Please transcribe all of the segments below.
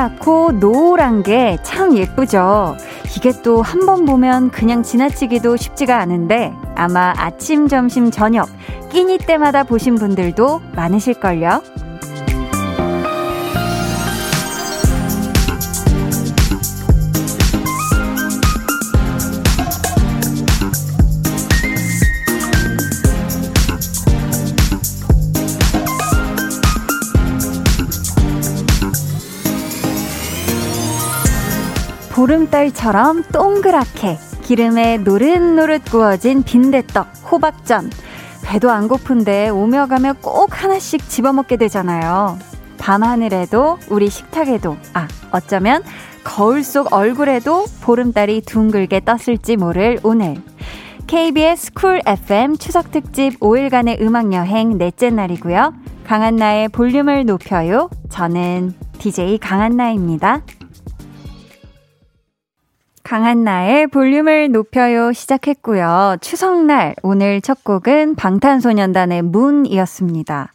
동그랗고 노란 게 참 예쁘죠. 이게 또 한 번 보면 그냥 지나치기도 쉽지가 않은데 아마 아침, 점심, 저녁 끼니 때마다 보신 분들도 많으실걸요. 보름달처럼 동그랗게 기름에 노릇노릇 구워진 빈대떡, 호박전. 배도 안 고픈데 오며 가며 꼭 하나씩 집어먹게 되잖아요. 밤하늘에도 우리 식탁에도 아 어쩌면 거울 속 얼굴에도 보름달이 둥글게 떴을지 모를 오늘 KBS 쿨 FM 추석 특집 5일간의 음악 여행 넷째 날이고요. 강한나의 볼륨을 높여요. 저는 DJ 강한나입니다. 강한나의 볼륨을 높여요 시작했고요. 추석날 오늘 첫 곡은 방탄소년단의 문이었습니다.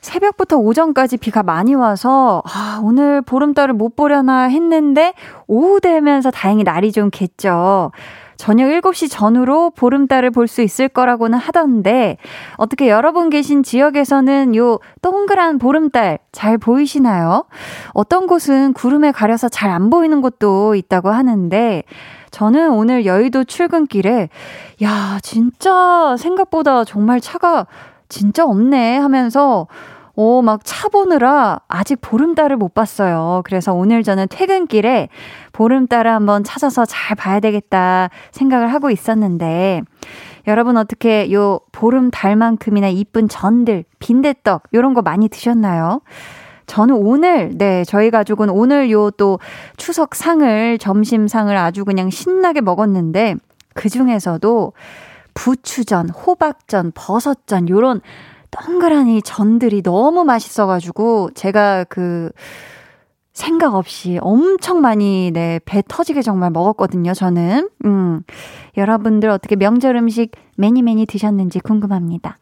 새벽부터 오전까지 비가 많이 와서 아, 오늘 보름달을 못 보려나 했는데 오후 되면서 다행히 날이 좀 겠죠. 저녁 7시 전후로 보름달을 볼 수 있을 거라고는 하던데, 어떻게 여러분 계신 지역에서는 요 동그란 보름달 잘 보이시나요? 어떤 곳은 구름에 가려서 잘 안 보이는 곳도 있다고 하는데, 저는 오늘 여의도 출근길에, 야, 진짜 생각보다 정말 차가 진짜 없네 하면서, 오, 막 차 보느라 아직 보름달을 못 봤어요. 그래서 오늘 저는 퇴근길에 보름달을 한번 찾아서 잘 봐야 되겠다 생각을 하고 있었는데, 여러분 어떻게 요 보름달만큼이나 이쁜 전들, 빈대떡, 요런 거 많이 드셨나요? 저는 오늘, 네, 저희 가족은 오늘 요 또 추석 상을, 점심상을 아주 그냥 신나게 먹었는데, 그 중에서도 부추전, 호박전, 버섯전, 요런 동그라니 전들이 너무 맛있어가지고 제가 그 생각 없이 엄청 많이 네, 배 터지게 정말 먹었거든요, 저는. 음. 여러분들 어떻게 명절 음식 매니 매니 드셨는지 궁금합니다.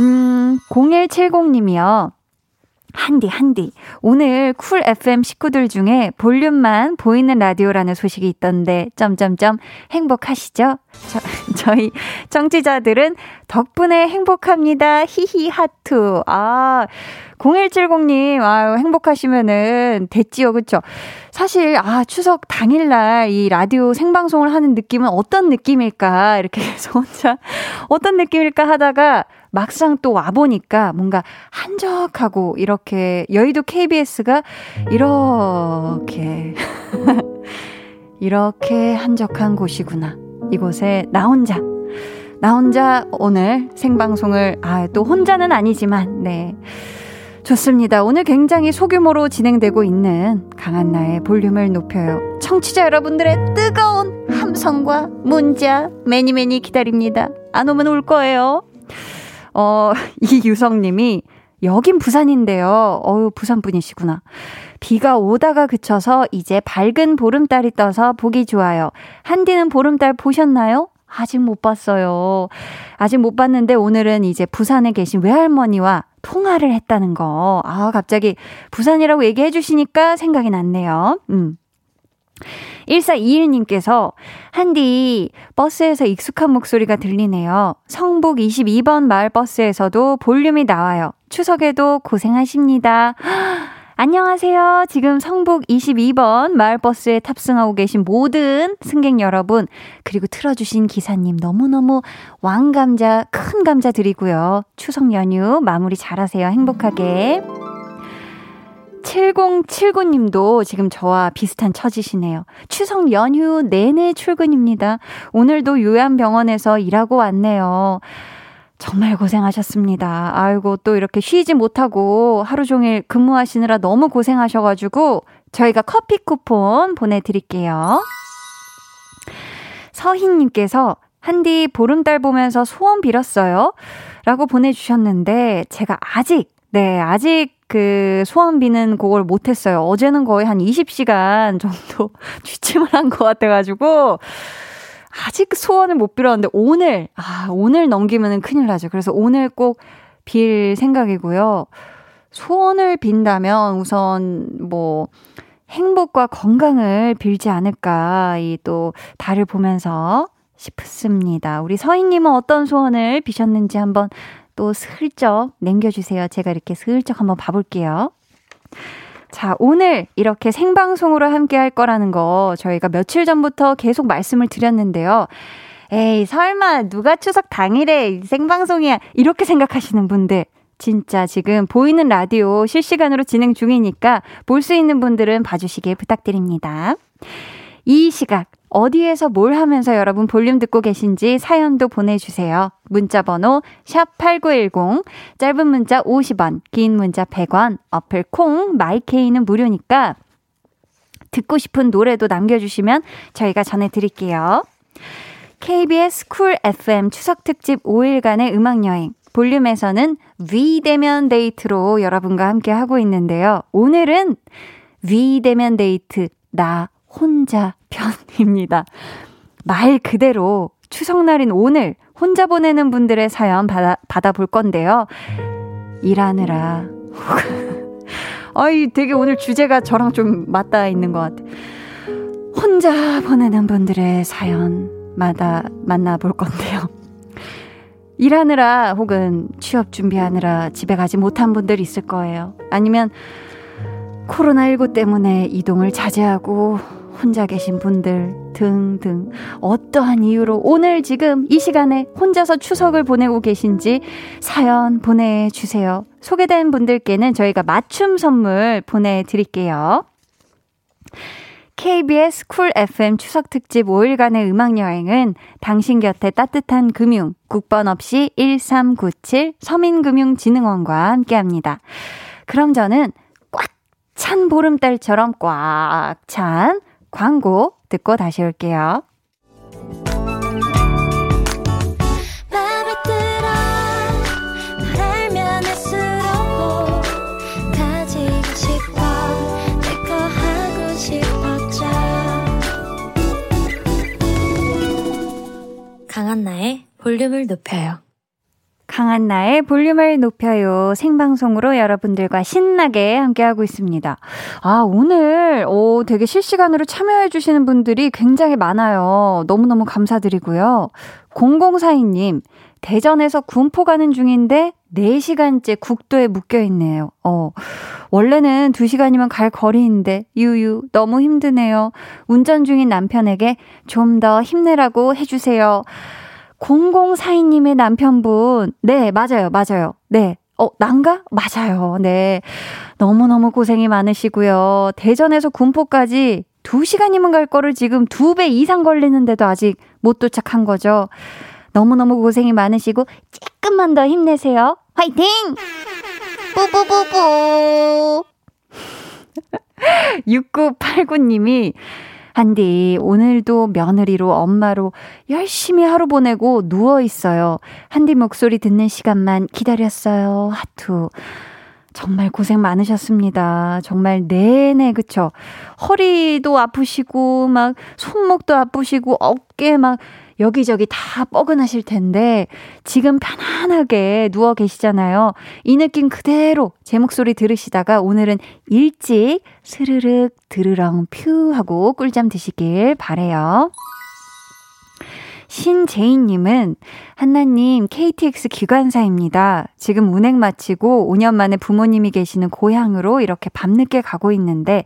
음, 0170님이요. 한디, 한디. 오늘 Cool FM 식구들 중에 볼륨만 보이는 라디오라는 소식이 있던데, 점점점 행복하시죠? 저, 저희 청취자들은 덕분에 행복합니다. 히히 하트. 아, 0170님, 아유, 행복하시면은 됐지요. 그쵸? 사실, 아, 추석 당일날 이 라디오 생방송을 하는 느낌은 어떤 느낌일까? 이렇게 해서 혼자 어떤 느낌일까 하다가 막상 또 와보니까 뭔가 한적하고 이렇게 여의도 KBS가 이렇게, 이렇게 한적한 곳이구나. 이곳에 나 혼자, 나 혼자 오늘 생방송을, 아, 또 혼자는 아니지만, 네. 좋습니다. 오늘 굉장히 소규모로 진행되고 있는 강한 나의 볼륨을 높여요. 청취자 여러분들의 뜨거운 함성과 문자 매니 매니 기다립니다. 안 오면 울 거예요. 어, 이유성님이 여긴 부산인데요. 어유 부산 분이시구나. 비가 오다가 그쳐서 이제 밝은 보름달이 떠서 보기 좋아요. 한디는 보름달 보셨나요? 아직 못 봤어요. 아직 못 봤는데 오늘은 이제 부산에 계신 외할머니와 통화를 했다는 거. 아, 갑자기 부산이라고 얘기해 주시니까 생각이 났네요. 음. 1421님께서, 한디, 버스에서 익숙한 목소리가 들리네요. 성북 22번 마을 버스에서도 볼륨이 나와요. 추석에도 고생하십니다. 안녕하세요. 지금 성북 22번 마을버스에 탑승하고 계신 모든 승객 여러분, 그리고 틀어주신 기사님 너무너무 왕감자, 큰 감자 드리고요. 추석 연휴 마무리 잘하세요. 행복하게. 7079님도 지금 저와 비슷한 처지시네요. 추석 연휴 내내 출근입니다. 오늘도 요양병원에서 일하고 왔네요. 정말 고생하셨습니다. 아이고, 또 이렇게 쉬지 못하고 하루 종일 근무하시느라 너무 고생하셔가지고 저희가 커피 쿠폰 보내드릴게요. 서희님께서 한디 보름달 보면서 소원 빌었어요. 라고 보내주셨는데, 제가 아직, 네, 아직 그 소원 비는 그걸 못했어요. 어제는 거의 한 20시간 정도 취침을 한 것 같아가지고, 아직 소원을 못 빌었는데 오늘 아 오늘 넘기면은 큰일 나죠. 그래서 오늘 꼭 빌 생각이고요. 소원을 빈다면 우선 뭐 행복과 건강을 빌지 않을까, 이 또 달을 보면서 싶습니다. 우리 서희님은 어떤 소원을 비셨는지 한번 또 슬쩍 남겨주세요. 제가 이렇게 슬쩍 한번 봐볼게요. 자, 오늘 이렇게 생방송으로 함께 할 거라는 거 저희가 며칠 전부터 계속 말씀을 드렸는데요. 에이, 설마 누가 추석 당일에 생방송이야. 이렇게 생각하시는 분들. 진짜 지금 보이는 라디오 실시간으로 진행 중이니까 볼 수 있는 분들은 봐주시길 부탁드립니다. 이 시각 어디에서 뭘 하면서 여러분 볼륨 듣고 계신지 사연도 보내주세요. 문자 번호 샵8910 짧은 문자 50원 긴 문자 100원 어플 콩 my K는 무료니까 듣고 싶은 노래도 남겨주시면 저희가 전해드릴게요. KBS Cool FM 추석 특집 5일간의 음악여행 볼륨에서는 위대면 데이트로 여러분과 함께 하고 있는데요. 오늘은 위대면 데이트 나 혼자 편입니다. 말 그대로 추석날인 오늘 혼자 보내는 분들의 사연 받아, 받아볼 건데요. 일하느라. 아이, 되게 오늘 주제가 저랑 좀 맞닿아 있는 것 같아. 혼자 보내는 분들의 사연마다 만나볼 건데요. 일하느라 혹은 취업 준비하느라 집에 가지 못한 분들 있을 거예요. 아니면 코로나19 때문에 이동을 자제하고 혼자 계신 분들 등등 어떠한 이유로 오늘 지금 이 시간에 혼자서 추석을 보내고 계신지 사연 보내주세요. 소개된 분들께는 저희가 맞춤 선물 보내드릴게요. KBS 쿨 FM 추석 특집 5일간의 음악 여행은 당신 곁에 따뜻한 금융 국번 없이 1397 서민금융진흥원과 함께합니다. 그럼 저는 꽉 찬 보름달처럼 꽉 찬 광고 듣고 다시 올게요. 강한나의 볼륨을 높여요. 강한 나의 볼륨을 높여요. 생방송으로 여러분들과 신나게 함께하고 있습니다. 아, 오늘, 오, 되게 실시간으로 참여해주시는 분들이 굉장히 많아요. 너무너무 감사드리고요. 0042님, 대전에서 군포 가는 중인데 4시간째 국도에 묶여 있네요. 어. 원래는 2시간이면 갈 거리인데, 유유, 너무 힘드네요. 운전 중인 남편에게 좀 더 힘내라고 해 주세요. 0042님의 남편분. 네, 맞아요, 맞아요. 네. 어, 난가? 맞아요. 네. 너무너무 고생이 많으시고요. 대전에서 군포까지 2시간이면 갈 거를 지금 2배 이상 걸리는데도 아직 못 도착한 거죠. 너무너무 고생이 많으시고, 조금만 더 힘내세요. 화이팅! 뿌뿌뿌뿌! 6989님이 한디, 오늘도 며느리로 엄마로 열심히 하루 보내고 누워 있어요. 한디 목소리 듣는 시간만 기다렸어요. 하투. 정말 고생 많으셨습니다. 정말 내내, 그쵸? 허리도 아프시고, 막, 손목도 아프시고, 어깨 막, 여기저기 다 뻐근하실 텐데 지금 편안하게 누워 계시잖아요. 이 느낌 그대로 제 목소리 들으시다가 오늘은 일찍 스르륵 드르렁 퓨 하고 꿀잠 드시길 바래요. 신재인님은 한나님 KTX 기관사입니다. 지금 운행 마치고 5년 만에 부모님이 계시는 고향으로 이렇게 밤늦게 가고 있는데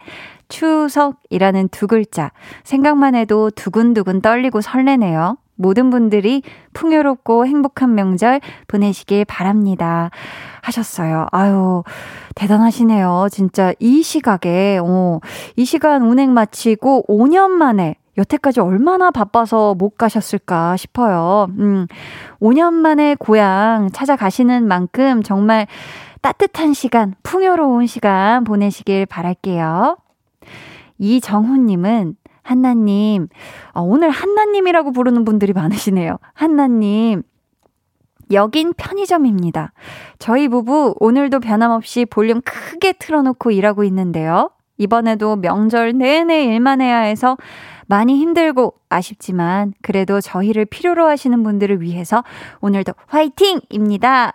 추석이라는 두 글자 생각만 해도 두근두근 떨리고 설레네요. 모든 분들이 풍요롭고 행복한 명절 보내시길 바랍니다. 하셨어요. 아유, 대단하시네요. 진짜 이 시각에, 어, 이 시간 운행 마치고 5년 만에 여태까지 얼마나 바빠서 못 가셨을까 싶어요. 음, 5년 만에 고향 찾아가시는 만큼 정말 따뜻한 시간, 풍요로운 시간 보내시길 바랄게요. 이정훈님은 한나님, 어, 오늘 한나님이라고 부르는 분들이 많으시네요. 한나님, 여긴 편의점입니다. 저희 부부 오늘도 변함없이 볼륨 크게 틀어놓고 일하고 있는데요. 이번에도 명절 내내 일만 해야 해서 많이 힘들고 아쉽지만 그래도 저희를 필요로 하시는 분들을 위해서 오늘도 화이팅입니다.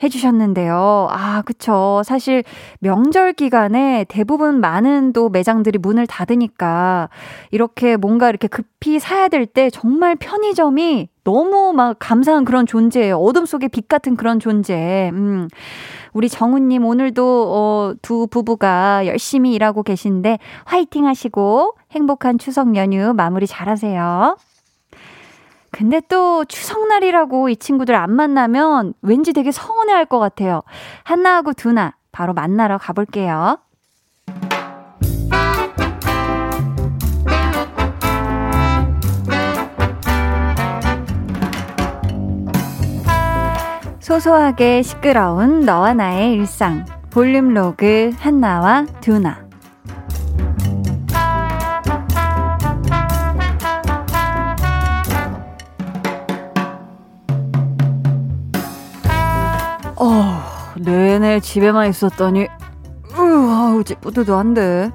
해주셨는데요. 아, 그쵸. 사실 명절 기간에 대부분 많은 또 매장들이 문을 닫으니까 이렇게 뭔가 이렇게 급히 사야 될 때 정말 편의점이 너무 막 감사한 그런 존재예요. 어둠 속의 빛 같은 그런 존재. 음. 우리 정우님 오늘도 어, 두 부부가 열심히 일하고 계신데 화이팅 하시고 행복한 추석 연휴 마무리 잘 하세요. 근데 또 추석날이라고 이 친구들 안 만나면 왠지 되게 서운해 할 것 같아요. 한나하고 두나 바로 만나러 가볼게요. 소소하게 시끄러운 너와 나의 일상 볼륨 로그 한나와 두나 어, 내내 집에만 있었더니, 으, 아우, 찌뿌드도한데.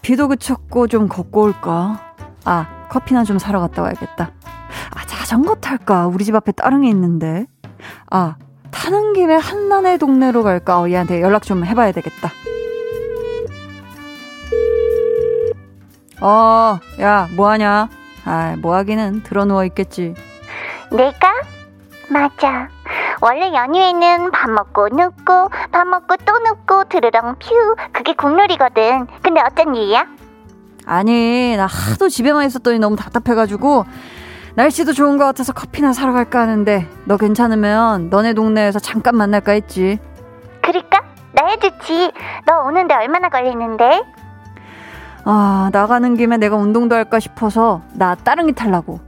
비도 그쳤고 좀 걷고 올까? 아, 커피나 좀 사러 갔다 와야겠다. 아, 자전거 탈까? 우리 집 앞에 따릉이 있는데. 아, 타는 김에 한난의 동네로 갈까? 어, 얘한테 연락 좀 해봐야 되겠다. 어, 야, 뭐하냐? 아, 뭐하기는 들어 누워 있겠지. 내가? 맞아. 원래 연휴에는 밥 먹고 눕고 밥 먹고 또 눕고 드르렁 퓨 그게 국룰이거든. 근데 어쩐 일이야? 아니 나 하도 집에만 있었더니 너무 답답해가지고 날씨도 좋은 것 같아서 커피나 사러 갈까 하는데 너 괜찮으면 너네 동네에서 잠깐 만날까 했지. 그럴까? 나야 좋지. 너 오는데 얼마나 걸리는데? 아 나가는 김에 내가 운동도 할까 싶어서 나 따릉이 탈라고.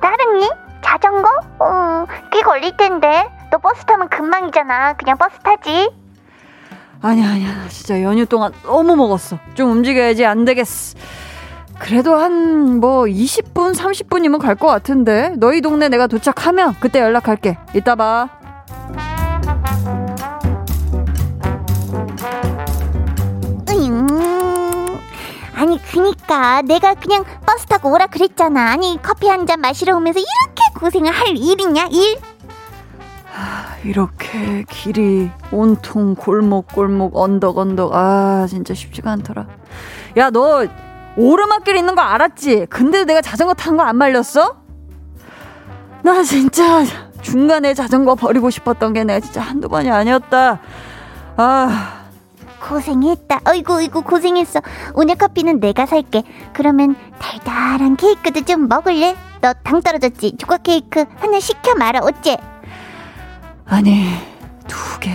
따릉이? 자전거? 어, 꽤 걸릴 텐데. 너 버스 타면 금방이잖아. 그냥 버스 타지. 아니야, 아니야. 진짜 연휴 동안 너무 먹었어. 좀 움직여야지. 안 되겠어. 그래도 한 뭐 20분, 30분이면 갈 것 같은데. 너희 동네 내가 도착하면 그때 연락할게. 이따 봐. 아니 그니까 내가 그냥 버스 타고 오라 그랬잖아 아니 커피 한 잔 마시러 오면서 이렇게 고생을 할 일이냐 일? 이렇게 길이 온통 골목 골목 언덕 언덕 아 진짜 쉽지가 않더라 야 너 오르막길 있는 거 알았지? 근데 내가 자전거 탄 거 안 말렸어? 나 진짜 중간에 자전거 버리고 싶었던 게 내가 진짜 한두 번이 아니었다 아 고생했다 어이구 어이구 고생했어 오늘 커피는 내가 살게 그러면 달달한 케이크도 좀 먹을래? 너 당 떨어졌지? 조각 케이크 하나 시켜 말아 어째? 아니, 두 개.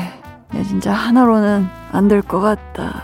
내 진짜 하나로는 안 될 것 같다.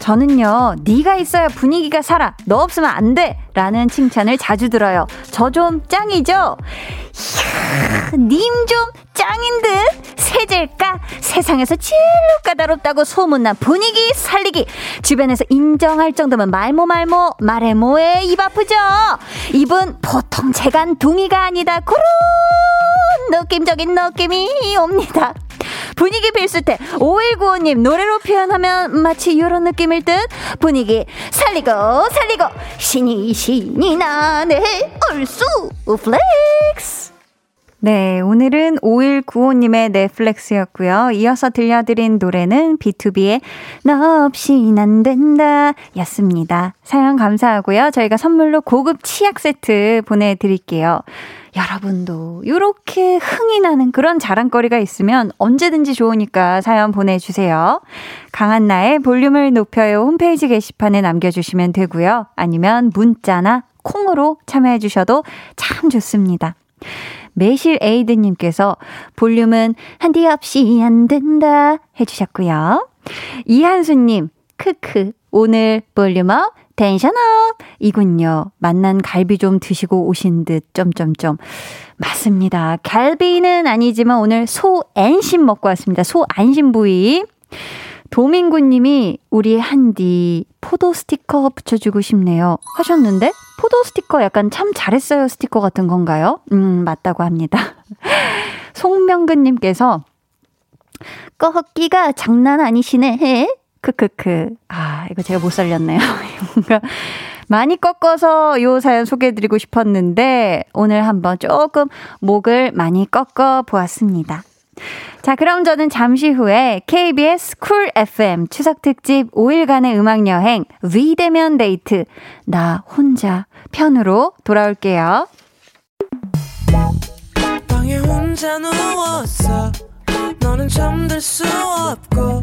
저는요, 네가 있어야 분위기가 살아. 너 없으면 안 돼. 라는 칭찬을 자주 들어요. 저 좀 짱이죠? 이야, 님 좀 짱인 듯? 세질까? 세상에서 제일 까다롭다고 소문난 분위기 살리기. 주변에서 인정할 정도면 말모 말모, 말해 뭐해, 입 아프죠? 이분 보통 재간 둥이가 아니다. 그런 느낌적인 느낌이 옵니다. 분위기 필수템 5195님 노래로 표현하면 마치 이런 느낌일 듯 분위기 살리고 살리고 신이 신이 나네 얼쑤 flex 네, 오늘은 5195님의 내 flex였고요. 이어서 들려드린 노래는 BTOB의 너 없인 안 된다 였습니다. 사연 감사하고요. 저희가 선물로 고급 치약 세트 보내드릴게요. 여러분도 이렇게 흥이 나는 그런 자랑거리가 있으면 언제든지 좋으니까 사연 보내주세요. 강한나의 볼륨을 높여요 홈페이지 게시판에 남겨주시면 되고요. 아니면 문자나 콩으로 참여해주셔도 참 좋습니다. 매실 에이드님께서 볼륨은 한디 없이 안 된다 해주셨고요. 이한수님, 크크, 오늘 볼륨업 텐션업! 이군요. 만난 갈비 좀 드시고 오신 듯, 점점점. 맞습니다. 갈비는 아니지만 오늘 소 안심 먹고 왔습니다. 소 안심 부위. 도민구 님이 우리 한디 포도 스티커 붙여주고 싶네요. 하셨는데? 포도 스티커 약간 참 잘했어요 스티커 같은 건가요? 음, 맞다고 합니다. 송명근 님께서 꺾기가 장난 아니시네. 해? 크크크. 아, 이거 제가 못 살렸네요. 뭔가 많이 꺾어서 요 사연 소개해드리고 싶었는데, 오늘 한번 조금 목을 많이 꺾어 보았습니다. 자, 그럼 저는 잠시 후에 KBS Cool FM 추석 특집 5일간의 음악 여행 위대면 데이트 나 혼자 편으로 돌아올게요. 방에 혼자 누웠어. 너는 잠들 수 없고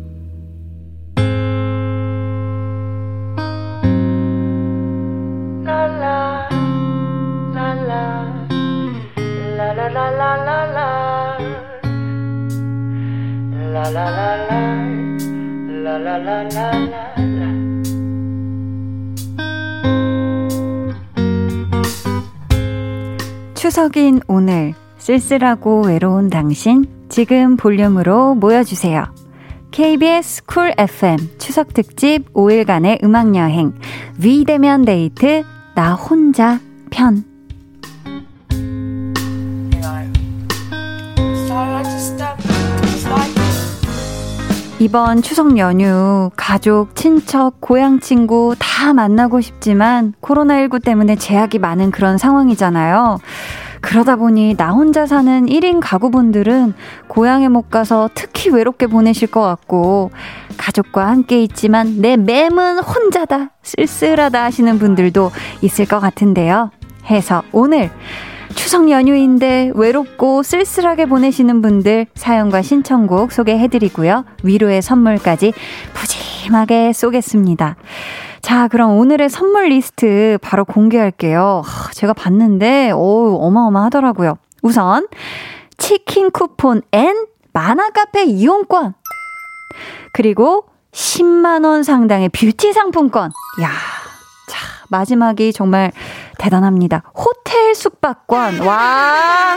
추석인 오늘 쓸쓸하고 외로운 당신 지금 볼륨으로 모여주세요. KBS Cool FM 추석 특집 5일간의 음악 여행 위대면 데이트 나 혼자 편 이번 추석 연휴 가족, 친척, 고향 친구 다 만나고 싶지만 코로나19 때문에 제약이 많은 그런 상황이잖아요. 그러다 보니 나 혼자 사는 1인 가구분들은 고향에 못 가서 특히 외롭게 보내실 것 같고 가족과 함께 있지만 내 맴은 혼자다 쓸쓸하다 하시는 분들도 있을 것 같은데요. 해서 오늘 추석 연휴인데 외롭고 쓸쓸하게 보내시는 분들 사연과 신청곡 소개해드리고요. 위로의 선물까지 푸짐하게 쏘겠습니다. 자, 그럼 오늘의 선물 리스트 바로 공개할게요. 제가 봤는데, 오, 어마어마하더라고요. 우선, 치킨 쿠폰 and 만화카페 이용권. 그리고 10만원 상당의 뷰티 상품권. 야 자, 마지막이 정말 대단합니다. 호텔 숙박권. 와.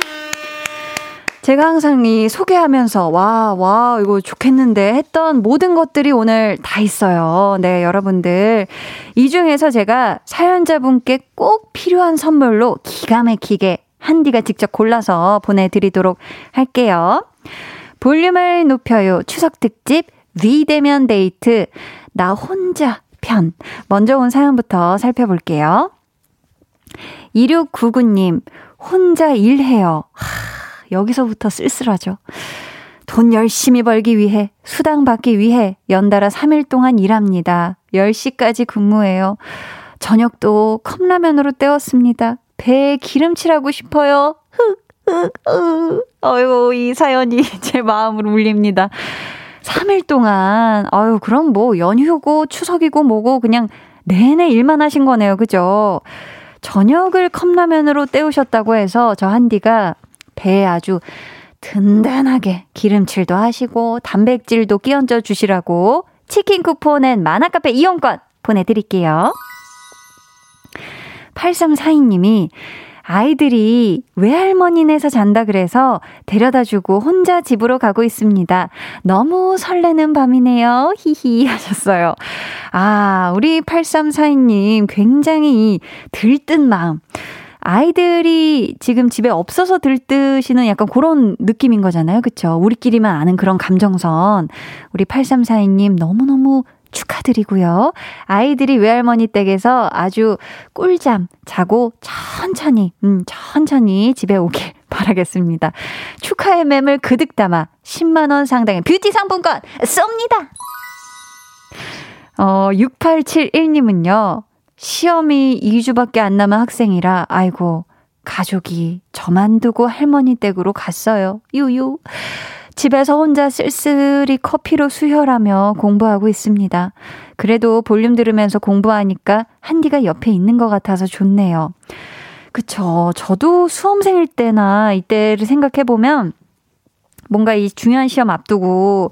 제가 항상 이 소개하면서 와, 와, 이거 좋겠는데 했던 모든 것들이 오늘 다 있어요. 네, 여러분들. 이 중에서 제가 사연자분께 꼭 필요한 선물로 기가 막히게 한디가 직접 골라서 보내드리도록 할게요. 볼륨을 높여요. 추석 특집 위대면 데이트. 나 혼자 편. 먼저 온 사연부터 살펴볼게요. 2699님, 혼자 일해요. 하, 여기서부터 쓸쓸하죠. 돈 열심히 벌기 위해, 수당 받기 위해 연달아 3일 동안 일합니다. 10시까지 근무해요. 저녁도 컵라면으로 때웠습니다. 배에 기름칠하고 싶어요. 흑, 흑, 흑. 어이구, 이 사연이 제 마음을 울립니다. 3일 동안, 아유, 그럼 뭐 연휴고 추석이고 뭐고 그냥 내내 일만 하신 거네요. 그죠? 저녁을 컵라면으로 때우셨다고 해서 저 한디가 배에 아주 든든하게 기름칠도 하시고 단백질도 끼얹어 주시라고 치킨 쿠폰 엔 만화카페 이용권 보내드릴게요. 8342님이 아이들이 외할머니네서 잔다 그래서 데려다 주고 혼자 집으로 가고 있습니다. 너무 설레는 밤이네요. 히히 하셨어요. 아, 우리 8342님 굉장히 들뜬 마음. 아이들이 지금 집에 없어서 들뜨시는 약간 그런 느낌인 거잖아요. 그쵸? 우리끼리만 아는 그런 감정선. 우리 8342님 너무너무 축하드리고요. 아이들이 외할머니 댁에서 아주 꿀잠 자고 천천히, 음, 천천히 집에 오길 바라겠습니다. 축하의 맴을 그득 담아 10만원 상당의 뷰티 상품권 쏩니다! 어, 6871님은요, 시험이 2주밖에 안 남은 학생이라, 아이고, 가족이 저만 두고 할머니 댁으로 갔어요. 유유. 집에서 혼자 쓸쓸히 커피로 수혈하며 공부하고 있습니다. 그래도 볼륨 들으면서 공부하니까 한디가 옆에 있는 것 같아서 좋네요. 그쵸. 저도 수험생일 때나 이때를 생각해보면 뭔가 이 중요한 시험 앞두고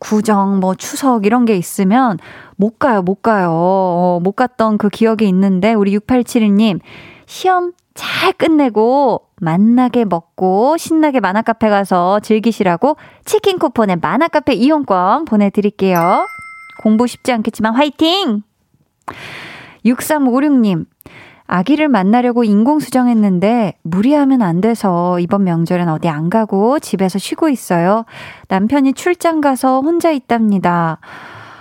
구정, 뭐 추석 이런 게 있으면 못 가요, 못 가요. 어, 못 갔던 그 기억이 있는데 우리 6871님 시험 잘 끝내고 만나게 먹고 신나게 만화카페 가서 즐기시라고 치킨 쿠폰에 만화카페 이용권 보내드릴게요. 공부 쉽지 않겠지만 화이팅! 6356님, 아기를 만나려고 인공수정했는데 무리하면 안 돼서 이번 명절엔 어디 안 가고 집에서 쉬고 있어요. 남편이 출장 가서 혼자 있답니다.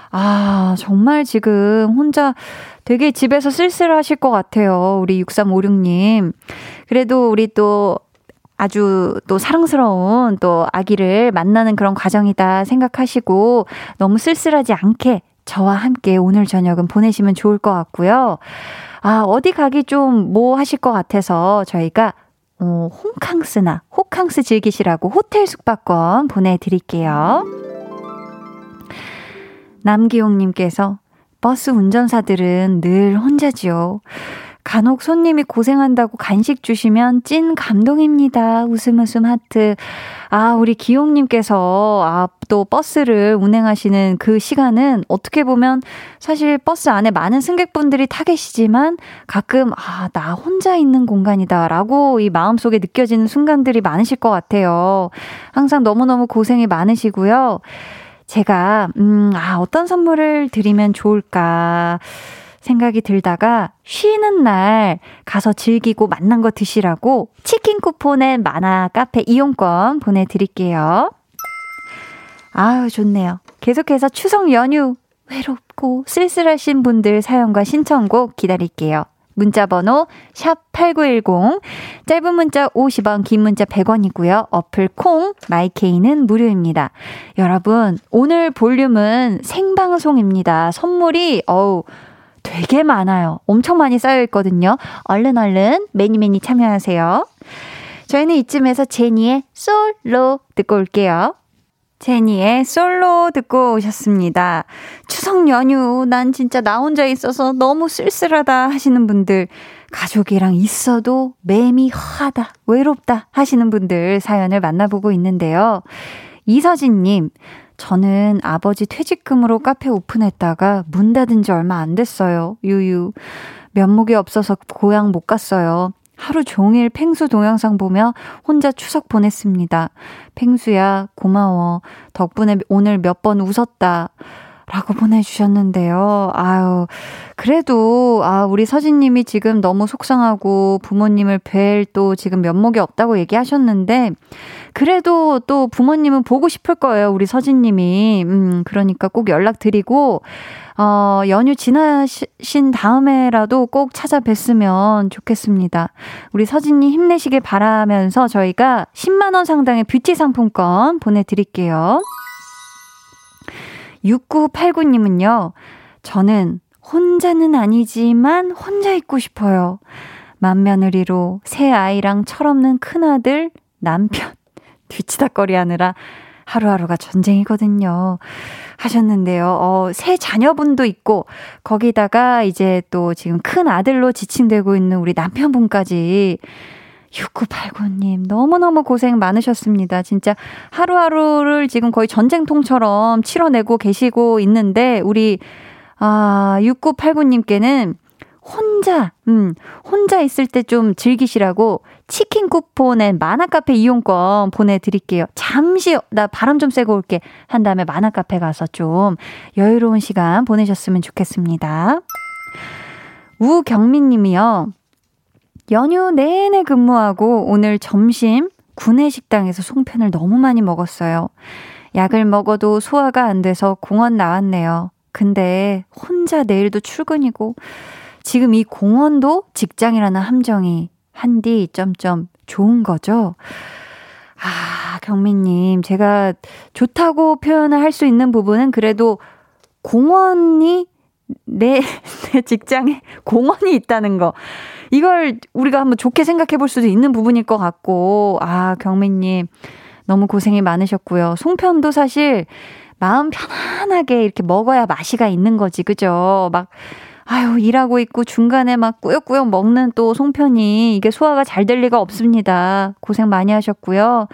아, 정말 지금 혼자 되게 집에서 쓸쓸하실 것 같아요. 우리 6356님. 그래도 우리 또 아주 또 사랑스러운 또 아기를 만나는 그런 과정이다 생각하시고 너무 쓸쓸하지 않게 저와 함께 오늘 저녁은 보내시면 좋을 것 같고요. 아, 어디 가기 좀 뭐 하실 것 같아서 저희가 어, 홍캉스나 호캉스 즐기시라고 호텔 숙박권 보내드릴게요. 남기용님께서 버스 운전사들은 늘 혼자지요. 간혹 손님이 고생한다고 간식 주시면 찐 감동입니다. 웃음 웃음 하트. 아, 우리 기용님께서, 아, 또 버스를 운행하시는 그 시간은 어떻게 보면 사실 버스 안에 많은 승객분들이 타 계시지만 가끔, 아, 나 혼자 있는 공간이다. 라고 이 마음속에 느껴지는 순간들이 많으실 것 같아요. 항상 너무너무 고생이 많으시고요. 제가, 음, 아, 어떤 선물을 드리면 좋을까 생각이 들다가 쉬는 날 가서 즐기고 만난 거 드시라고 치킨 쿠폰에 만화 카페 이용권 보내드릴게요. 아유, 좋네요. 계속해서 추석 연휴 외롭고 쓸쓸하신 분들 사연과 신청곡 기다릴게요. 문자 번호 샵 8910 짧은 문자 50원 긴 문자 100원이고요. 어플 콩 마이케이는 무료입니다. 여러분 오늘 볼륨은 생방송입니다. 선물이 어우 되게 많아요. 엄청 많이 쌓여 있거든요. 얼른 얼른 매니 매니 참여하세요. 저희는 이쯤에서 제니의 솔로 듣고 올게요. 제니의 솔로 듣고 오셨습니다. 추석 연휴, 난 진짜 나 혼자 있어서 너무 쓸쓸하다 하시는 분들, 가족이랑 있어도 매미 허하다, 외롭다 하시는 분들 사연을 만나보고 있는데요. 이서진님, 저는 아버지 퇴직금으로 카페 오픈했다가 문 닫은 지 얼마 안 됐어요. 유유. 면목이 없어서 고향 못 갔어요. 하루 종일 펭수 동영상 보며 혼자 추석 보냈습니다. 펭수야, 고마워. 덕분에 오늘 몇 번 웃었다. 라고 보내주셨는데요. 아유, 그래도, 아, 우리 서진님이 지금 너무 속상하고 부모님을 뵐 또 지금 면목이 없다고 얘기하셨는데, 그래도 또 부모님은 보고 싶을 거예요. 우리 서진님이. 음, 그러니까 꼭 연락드리고, 어, 연휴 지나신 다음에라도 꼭 찾아뵀으면 좋겠습니다. 우리 서진님 힘내시길 바라면서 저희가 10만원 상당의 뷰티 상품권 보내드릴게요. 6989님은요, 저는 혼자는 아니지만 혼자 있고 싶어요. 맏며느리로 새 아이랑 철없는 큰아들, 남편, 뒤치다거리 하느라 하루하루가 전쟁이거든요. 하셨는데요. 어, 새 자녀분도 있고, 거기다가 이제 또 지금 큰 아들로 지칭되고 있는 우리 남편분까지 6989님, 너무너무 고생 많으셨습니다. 진짜 하루하루를 지금 거의 전쟁통처럼 치러내고 계시고 있는데, 우리, 아, 6989님께는 혼자, 음, 혼자 있을 때 좀 즐기시라고 치킨 쿠폰에 만화카페 이용권 보내드릴게요. 잠시, 나 바람 좀 쐬고 올게. 한 다음에 만화카페 가서 좀 여유로운 시간 보내셨으면 좋겠습니다. 우경민 님이요. 연휴 내내 근무하고 오늘 점심 구내식당에서 송편을 너무 많이 먹었어요. 약을 먹어도 소화가 안 돼서 공원 나왔네요. 근데 혼자 내일도 출근이고 지금 이 공원도 직장이라는 함정이 한디 점점 좋은 거죠. 아, 경민님, 제가 좋다고 표현을 할 수 있는 부분은 그래도 공원이 내, 내 직장에 공원이 있다는 거. 이걸 우리가 한번 좋게 생각해 볼 수도 있는 부분일 것 같고, 아, 경민님, 너무 고생이 많으셨고요. 송편도 사실 마음 편안하게 이렇게 먹어야 맛이가 있는 거지, 그죠? 막, 아유, 일하고 있고 중간에 막 꾸역꾸역 먹는 또 송편이 이게 소화가 잘 될 리가 없습니다. 고생 많이 하셨고요.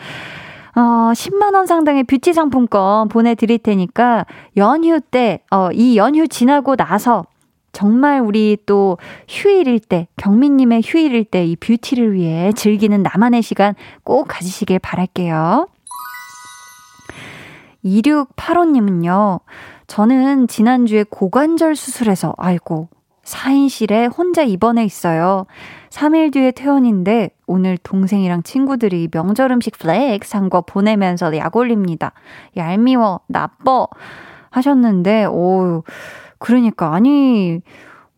어, 10만원 상당의 뷰티 상품권 보내드릴 테니까 연휴 때, 어, 이 연휴 지나고 나서 정말 우리 또 휴일일 때, 경민님의 휴일일 때 이 뷰티를 위해 즐기는 나만의 시간 꼭 가지시길 바랄게요. 2685님은요, 저는 지난주에 고관절 수술해서, 아이고, 4인실에 혼자 입원해 있어요. 3일 뒤에 퇴원인데, 오늘 동생이랑 친구들이 명절 음식 flex 한 거 보내면서 약 올립니다. 얄미워, 나빠. 하셨는데, 오, 그러니까, 아니,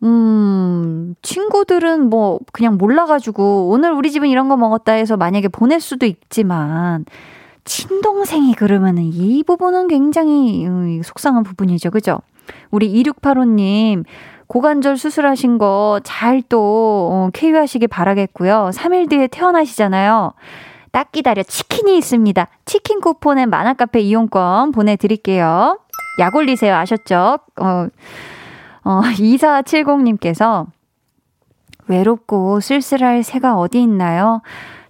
음, 친구들은 뭐, 그냥 몰라가지고, 오늘 우리 집은 이런 거 먹었다 해서 만약에 보낼 수도 있지만, 친동생이 그러면은 이 부분은 굉장히 음, 속상한 부분이죠. 그죠? 우리 2685님, 고관절 수술하신 거 잘 또 어, 쾌유하시길 바라겠고요. 3일 뒤에 태어나시잖아요. 딱 기다려. 치킨이 있습니다. 치킨 쿠폰에 만화카페 이용권 보내드릴게요. 약 올리세요. 아셨죠? 어, 어, 2470님께서 외롭고 쓸쓸할 새가 어디 있나요?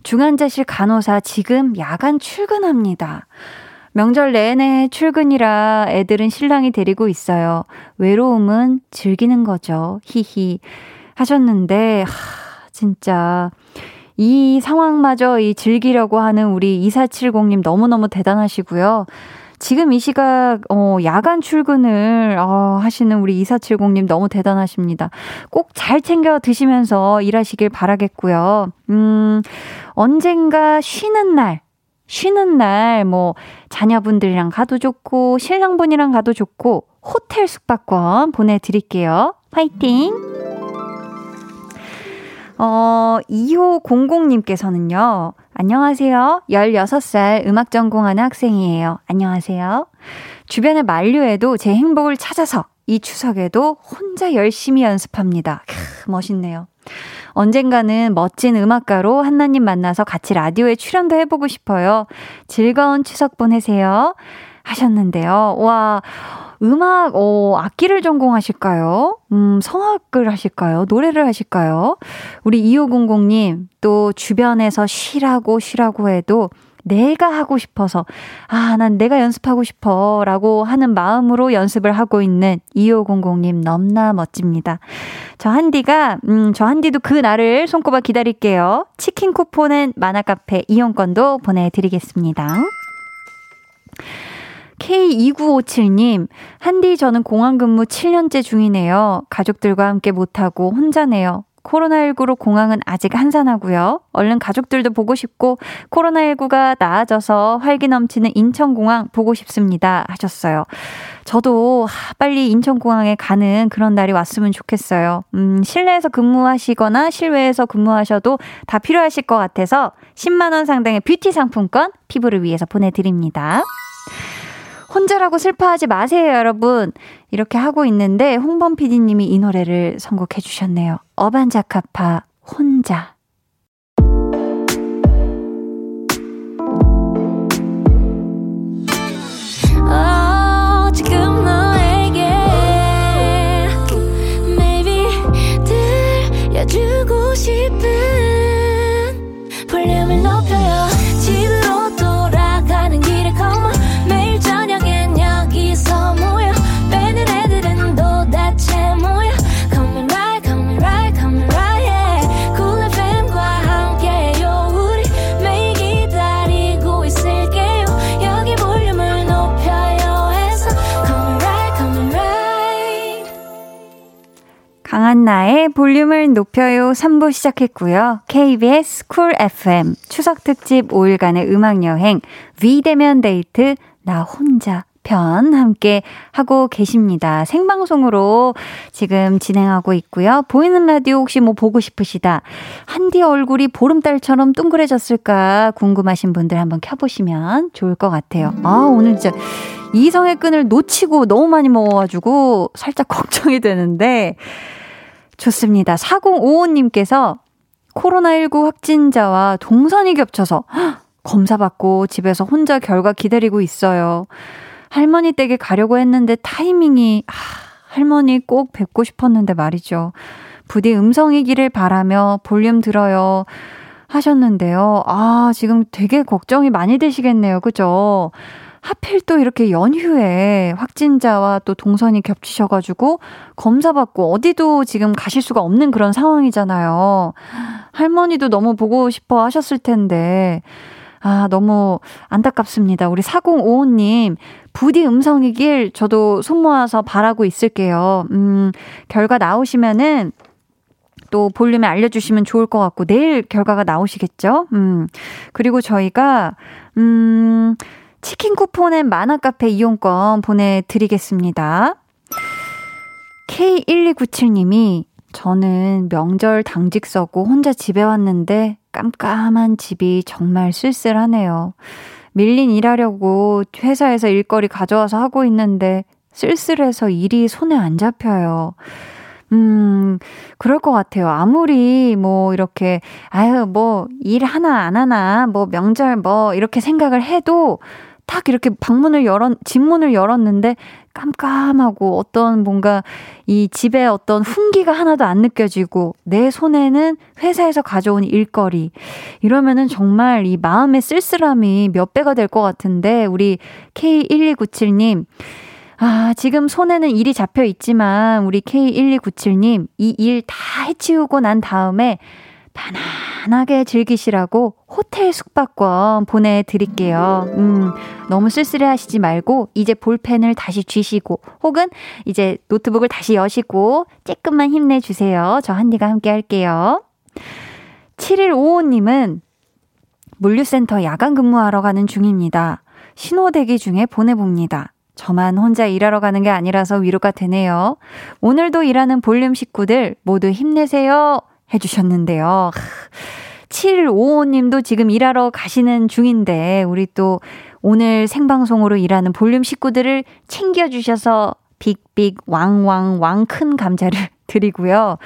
중환자실 간호사 지금 야간 출근합니다. 명절 내내 출근이라 애들은 신랑이 데리고 있어요. 외로움은 즐기는 거죠. 히히. 하셨는데, 하, 진짜. 이 상황마저 이 즐기려고 하는 우리 2470님 너무너무 대단하시고요. 지금 이 시각, 어, 야간 출근을, 어, 하시는 우리 2470님 너무 대단하십니다. 꼭 잘 챙겨 드시면서 일하시길 바라겠고요. 음, 언젠가 쉬는 날, 쉬는 날, 뭐, 자녀분들이랑 가도 좋고, 신랑분이랑 가도 좋고, 호텔 숙박권 보내드릴게요. 화이팅! 어, 2호 00님께서는요, 안녕하세요. 16살 음악 전공하는 학생이에요. 안녕하세요. 주변의 만류에도 제 행복을 찾아서 이 추석에도 혼자 열심히 연습합니다. 크, 멋있네요. 언젠가는 멋진 음악가로 한나님 만나서 같이 라디오에 출연도 해보고 싶어요. 즐거운 추석 보내세요. 하셨는데요. 와, 음악, 어, 악기를 전공하실까요? 음, 성악을 하실까요? 노래를 하실까요? 우리 2500님, 또 주변에서 쉬라고 쉬라고 해도 내가 하고 싶어서, 아, 난 내가 연습하고 싶어. 라고 하는 마음으로 연습을 하고 있는 2500님 넘나 멋집니다. 저 한디가, 음, 저 한디도 그 날을 손꼽아 기다릴게요. 치킨 쿠폰은 만화카페 이용권도 보내드리겠습니다. K2957님, 한디 저는 공항 근무 7년째 중이네요. 가족들과 함께 못하고 혼자네요. 코로나19로 공항은 아직 한산하고요. 얼른 가족들도 보고 싶고 코로나19가 나아져서 활기 넘치는 인천공항 보고 싶습니다. 하셨어요. 저도 빨리 인천공항에 가는 그런 날이 왔으면 좋겠어요. 음, 실내에서 근무하시거나 실외에서 근무하셔도 다 필요하실 것 같아서 10만 원 상당의 뷰티 상품권 피부를 위해서 보내드립니다. 혼자라고 슬퍼하지 마세요, 여러분. 이렇게 하고 있는데 홍범 PD님이 이 노래를 선곡해 주셨네요. 어반자카파 혼자. 강한나의 볼륨을 높여요 3부 시작했고요. KBS Cool FM 추석 특집 5일간의 음악 여행 위대면 데이트 나 혼자 편 함께 하고 계십니다. 생방송으로 지금 진행하고 있고요. 보이는 라디오 혹시 뭐 보고 싶으시다. 한디 얼굴이 보름달처럼 둥그레졌을까 궁금하신 분들 한번 켜보시면 좋을 것 같아요. 아, 오늘 진짜 이성의 끈을 놓치고 너무 많이 먹어가지고 살짝 걱정이 되는데 좋습니다. 4055님께서 코로나19 확진자와 동선이 겹쳐서 검사받고 집에서 혼자 결과 기다리고 있어요. 할머니 댁에 가려고 했는데 타이밍이, 아, 할머니 꼭 뵙고 싶었는데 말이죠. 부디 음성이기를 바라며 볼륨 들어요. 하셨는데요. 아, 지금 되게 걱정이 많이 되시겠네요. 그죠? 하필 또 이렇게 연휴에 확진자와 또 동선이 겹치셔가지고 검사받고 어디도 지금 가실 수가 없는 그런 상황이잖아요. 할머니도 너무 보고 싶어 하셨을 텐데. 아, 너무 안타깝습니다. 우리 4055님, 부디 음성이길 저도 손 모아서 바라고 있을게요. 음, 결과 나오시면은 또 볼륨에 알려주시면 좋을 것 같고, 내일 결과가 나오시겠죠? 음, 그리고 저희가, 음, 치킨 쿠폰 엔 만화카페 이용권 보내드리겠습니다. K1297님이 저는 명절 당직 서고 혼자 집에 왔는데 깜깜한 집이 정말 쓸쓸하네요. 밀린 일하려고 회사에서 일거리 가져와서 하고 있는데 쓸쓸해서 일이 손에 안 잡혀요. 음, 그럴 것 같아요. 아무리 뭐 이렇게, 아유, 뭐 일 하나 안 하나, 뭐 명절 뭐 이렇게 생각을 해도 딱 이렇게 방문을 열었, 집문을 열었는데 깜깜하고 어떤 뭔가 이 집에 어떤 훈기가 하나도 안 느껴지고 내 손에는 회사에서 가져온 일거리. 이러면은 정말 이 마음의 쓸쓸함이 몇 배가 될 것 같은데 우리 K1297님. 아, 지금 손에는 일이 잡혀 있지만 우리 K1297님 이 일 다 해치우고 난 다음에 편안하게 즐기시라고 호텔 숙박권 보내드릴게요. 음, 너무 쓸쓸해 하시지 말고, 이제 볼펜을 다시 쥐시고, 혹은 이제 노트북을 다시 여시고, 쬐끔만 힘내주세요. 저 한디가 함께 할게요. 7155님은 물류센터 야간 근무하러 가는 중입니다. 신호 대기 중에 보내봅니다. 저만 혼자 일하러 가는 게 아니라서 위로가 되네요. 오늘도 일하는 볼륨 식구들 모두 힘내세요. 해주셨는데요. 755님도 지금 일하러 가시는 중인데, 우리 또 오늘 생방송으로 일하는 볼륨 식구들을 챙겨주셔서 big big 왕왕 왕 큰 감자를 드리고요.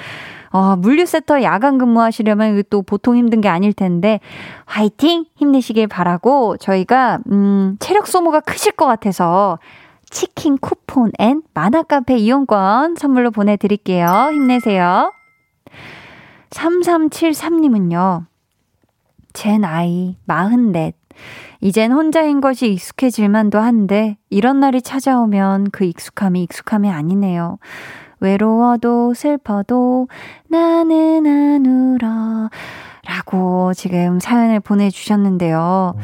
어, 물류센터 야간 근무하시려면 또 보통 힘든 게 아닐 텐데, 화이팅! 힘내시길 바라고, 저희가, 음, 체력 소모가 크실 것 같아서, 치킨 쿠폰 and 만화카페 이용권 선물로 보내드릴게요. 힘내세요. 3373님은요, 제 나이 44. 이젠 혼자인 것이 익숙해질만도 한데, 이런 날이 찾아오면 그 익숙함이 익숙함이 아니네요. 외로워도 슬퍼도 나는 안 울어. 라고 지금 사연을 보내주셨는데요.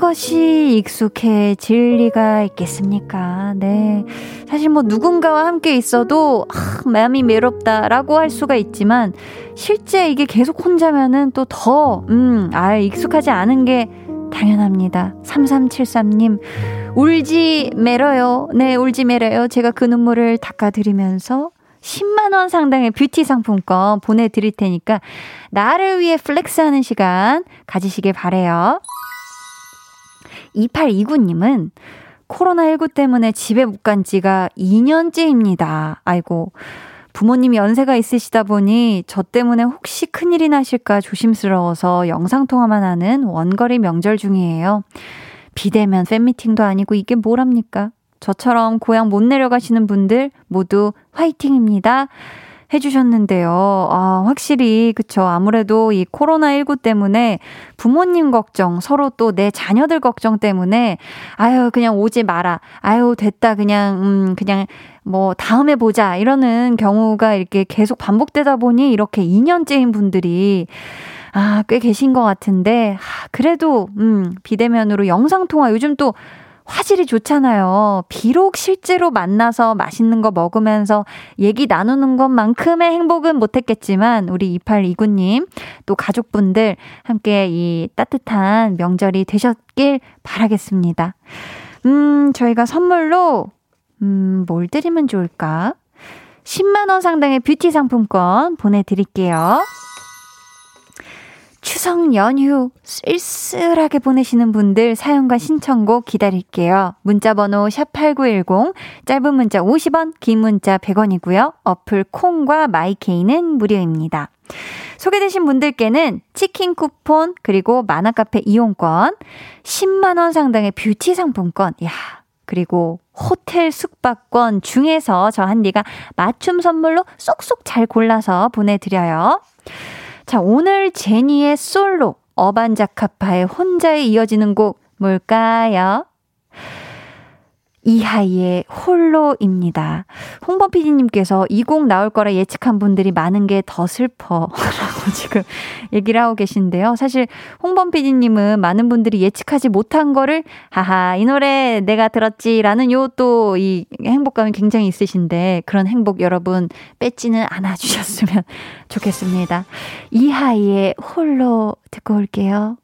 것이 익숙해질 리가 있겠습니까? 네. 사실 뭐 누군가와 함께 있어도, 아, 마음이 외롭다라고 할 수가 있지만, 실제 이게 계속 혼자면은 또 더, 음, 아, 익숙하지 않은 게 당연합니다. 3373님, 울지 말어요. 네, 울지 말어요. 제가 그 눈물을 닦아드리면서 10만원 상당의 뷰티 상품권 보내드릴 테니까, 나를 위해 flex하는 시간 가지시길 바래요 2829님은 코로나19 때문에 집에 못 간 지가 2년째입니다. 아이고. 부모님이 연세가 있으시다 보니 저 때문에 혹시 큰일이 나실까 조심스러워서 영상통화만 하는 원거리 명절 중이에요. 비대면 팬미팅도 아니고 이게 뭐랍니까? 저처럼 고향 못 내려가시는 분들 모두 화이팅입니다. 해주셨는데요. 아, 확실히, 그쵸. 아무래도 이 코로나19 때문에 부모님 걱정, 서로 또 내 자녀들 걱정 때문에, 아유, 그냥 오지 마라. 아유, 됐다. 그냥, 음, 그냥, 뭐, 다음에 보자. 이러는 경우가 이렇게 계속 반복되다 보니 이렇게 2년째인 분들이 아, 꽤 계신 것 같은데, 아, 그래도, 음, 비대면으로 영상통화, 요즘 또 화질이 좋잖아요. 비록 실제로 만나서 맛있는 거 먹으면서 얘기 나누는 것만큼의 행복은 못했겠지만, 우리 2829님, 또 가족분들 함께 이 따뜻한 명절이 되셨길 바라겠습니다. 음, 저희가 선물로, 음, 뭘 드리면 좋을까? 10만 원 상당의 뷰티 상품권 보내 드릴게요. 추석 연휴 쓸쓸하게 보내시는 분들 사연과 신청곡 기다릴게요. 문자 번호 샵8910, 짧은 문자 50원, 긴 문자 100원이고요. 어플 콩과 마이케이는 무료입니다. 소개되신 분들께는 치킨 쿠폰, 그리고 만화 카페 이용권, 10만 원 상당의 뷰티 상품권, 야 그리고 호텔 숙박권 중에서 저 한디가 맞춤 선물로 쏙쏙 잘 골라서 보내 드려요. 자, 오늘 제니의 솔로, 어반자카파의 혼자에 이어지는 곡 뭘까요? 이하이의 홀로입니다. 홍범 PD님께서 이 곡 나올 거라 예측한 분들이 많은 게 더 슬퍼. 라고 지금 얘기를 하고 계신데요. 사실 홍범 PD님은 많은 분들이 예측하지 못한 거를, 하하, 이 노래 내가 들었지. 라는 요 또 이 행복감이 굉장히 있으신데, 그런 행복 여러분 뺏지는 않아 주셨으면 좋겠습니다. 이하이의 홀로 듣고 올게요.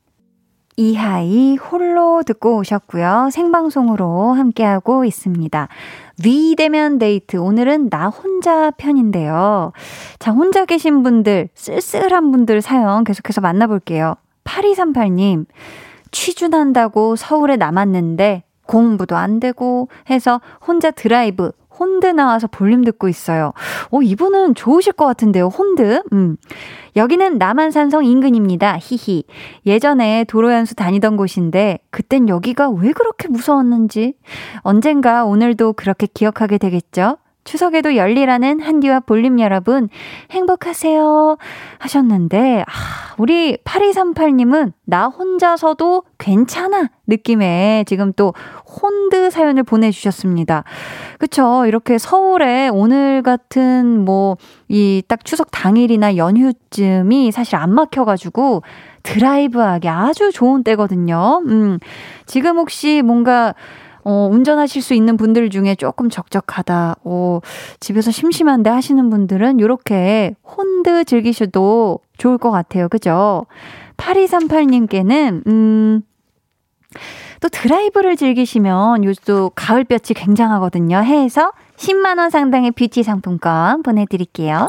이하이 홀로 듣고 오셨고요. 생방송으로 함께하고 있습니다. 비대면 데이트. 오늘은 나 혼자 편인데요. 자, 혼자 계신 분들, 쓸쓸한 분들 사연 계속해서 만나볼게요. 8238님, 취준한다고 서울에 남았는데 공부도 안 되고 해서 혼자 드라이브 혼드 나와서 볼륨 듣고 있어요. 오, 이분은 좋으실 것 같은데요, 혼드. 음. 여기는 남한산성 인근입니다. 히히. 예전에 도로연수 다니던 곳인데, 그땐 여기가 왜 그렇게 무서웠는지. 언젠가 오늘도 그렇게 기억하게 되겠죠? 추석에도 열리라는 한디와 볼륨 여러분, 행복하세요. 하셨는데, 아, 우리 8238님은 나 혼자서도 괜찮아 느낌의 지금 또 혼드 사연을 보내주셨습니다. 그쵸. 이렇게 서울에 오늘 같은 뭐, 이 딱 추석 당일이나 연휴쯤이 사실 안 막혀가지고 드라이브하기 아주 좋은 때거든요. 음, 지금 혹시 뭔가 어, 운전하실 수 있는 분들 중에 조금 적적하다, 어, 집에서 심심한데 하시는 분들은 이렇게 혼드 즐기셔도 좋을 것 같아요. 그죠? 8238님께는, 음, 또 드라이브를 즐기시면 요즘 가을볕이 굉장하거든요. 해서 10만원 상당의 뷰티 상품권 보내드릴게요.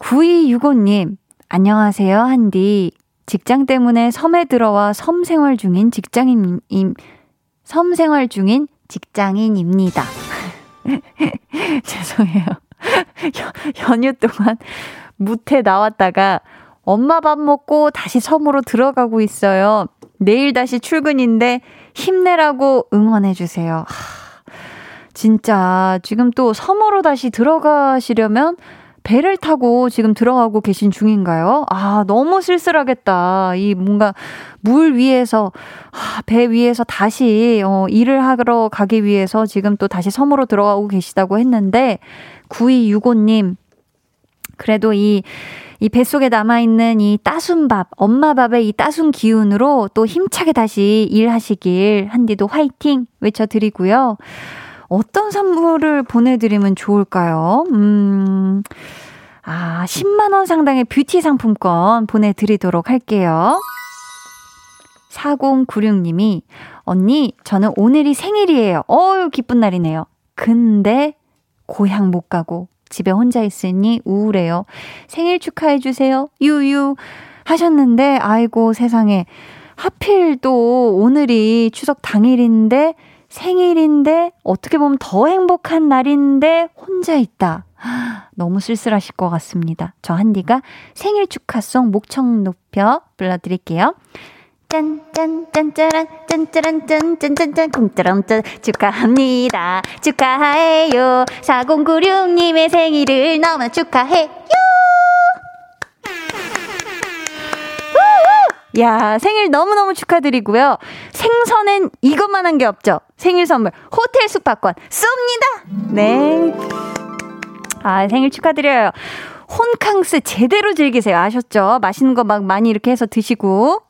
9265님, 안녕하세요, 한디. 직장 때문에 섬에 들어와 섬 생활 중인 직장인, 섬 생활 중인 직장인입니다. 죄송해요. 연휴 동안 무태 나왔다가 엄마 밥 먹고 다시 섬으로 들어가고 있어요. 내일 다시 출근인데 힘내라고 응원해주세요. 진짜 지금 또 섬으로 다시 들어가시려면 배를 타고 지금 들어가고 계신 중인가요? 아, 너무 쓸쓸하겠다. 이 뭔가 물 위에서, 아, 배 위에서 다시, 어, 일을 하러 가기 위해서 지금 또 다시 섬으로 들어가고 계시다고 했는데, 9265님, 그래도 이, 이 뱃속에 남아있는 이 따순 밥, 엄마 밥의 이 따순 기운으로 또 힘차게 다시 일하시길 한디도 화이팅 외쳐드리고요. 어떤 선물을 보내드리면 좋을까요? 음, 아, 10만원 상당의 뷰티 상품권 보내드리도록 할게요. 4096님이, 언니, 저는 오늘이 생일이에요. 어유 기쁜 날이네요. 근데, 고향 못 가고, 집에 혼자 있으니 우울해요. 생일 축하해주세요. 유유. 하셨는데, 아이고, 세상에. 하필 또 오늘이 추석 당일인데, 생일인데 어떻게 보면 더 행복한 날인데 혼자 있다. 너무 쓸쓸하실 것 같습니다. 저 한디가 생일 축하송 목청 높여 불러드릴게요. 짠짠짠짜란 짠짜란 짠짠짠짠 쿵짜란짠 축하합니다 축하해요 4096님의 생일을 너무나 축하해요 야, 생일 너무너무 축하드리고요. 생선엔 이것만 한 게 없죠. 생일 선물, 호텔 숙박권 쏩니다! 네. 아, 생일 축하드려요. 혼캉스 제대로 즐기세요. 아셨죠? 맛있는 거 막 많이 이렇게 해서 드시고.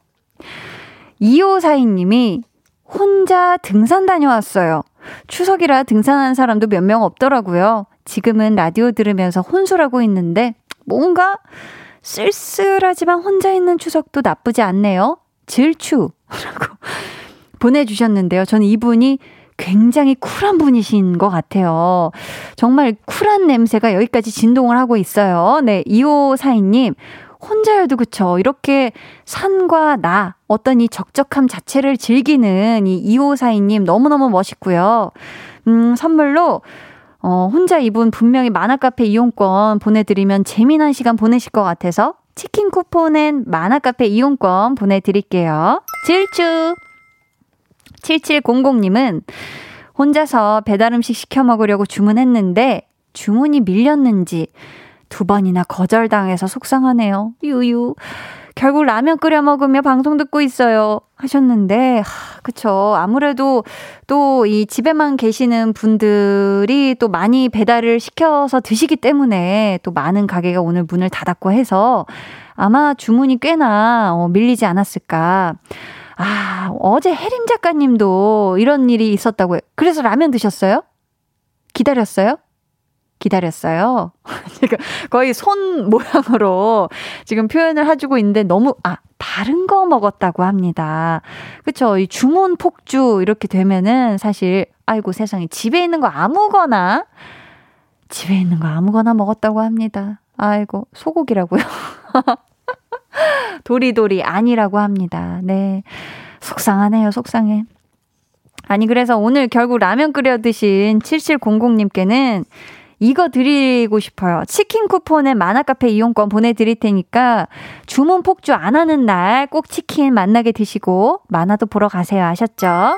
2542님이 혼자 등산 다녀왔어요. 추석이라 등산하는 사람도 몇 명 없더라고요. 지금은 라디오 들으면서 혼술하고 있는데 뭔가 쓸쓸하지만 혼자 있는 추석도 나쁘지 않네요. 질추. 라고 보내주셨는데요. 저는 이분이 굉장히 쿨한 분이신 것 같아요. 정말 쿨한 냄새가 여기까지 진동을 하고 있어요. 네, 2542님. 혼자여도 그쵸. 이렇게 산과 나, 어떤 이 적적함 자체를 즐기는 이 2542님 너무너무 멋있고요. 음, 선물로 어, 혼자 이분 분명히 만화카페 이용권 보내드리면 재미난 시간 보내실 것 같아서 치킨 쿠폰엔 만화카페 이용권 보내드릴게요. 질주! 7700님은 혼자서 배달 음식 시켜 먹으려고 주문했는데 주문이 밀렸는지 두 번이나 거절당해서 속상하네요. 유유. 결국 라면 끓여 먹으며 방송 듣고 있어요. 하셨는데, 하, 그쵸. 아무래도 또 이 집에만 계시는 분들이 또 많이 배달을 시켜서 드시기 때문에 또 많은 가게가 오늘 문을 닫았고 해서 아마 주문이 꽤나 어, 밀리지 않았을까. 아, 어제 혜림 작가님도 이런 일이 있었다고요. 그래서 라면 드셨어요? 기다렸어요? 기다렸어요. 제가 거의 손 모양으로 지금 표현을 해주고 있는데 너무, 아, 다른 거 먹었다고 합니다. 그쵸. 이 주문 폭주 이렇게 되면은 사실, 아이고 세상에 집에 있는 거 아무거나, 집에 있는 거 아무거나 먹었다고 합니다. 아이고, 소고기라고요. 도리도리 아니라고 합니다. 네. 속상하네요, 속상해. 아니, 그래서 오늘 결국 라면 끓여 드신 7700님께는 이거 드리고 싶어요. 치킨 쿠폰에 만화카페 이용권 보내드릴 테니까 주문 폭주 안 하는 날 꼭 치킨 만나게 드시고 만화도 보러 가세요. 아셨죠?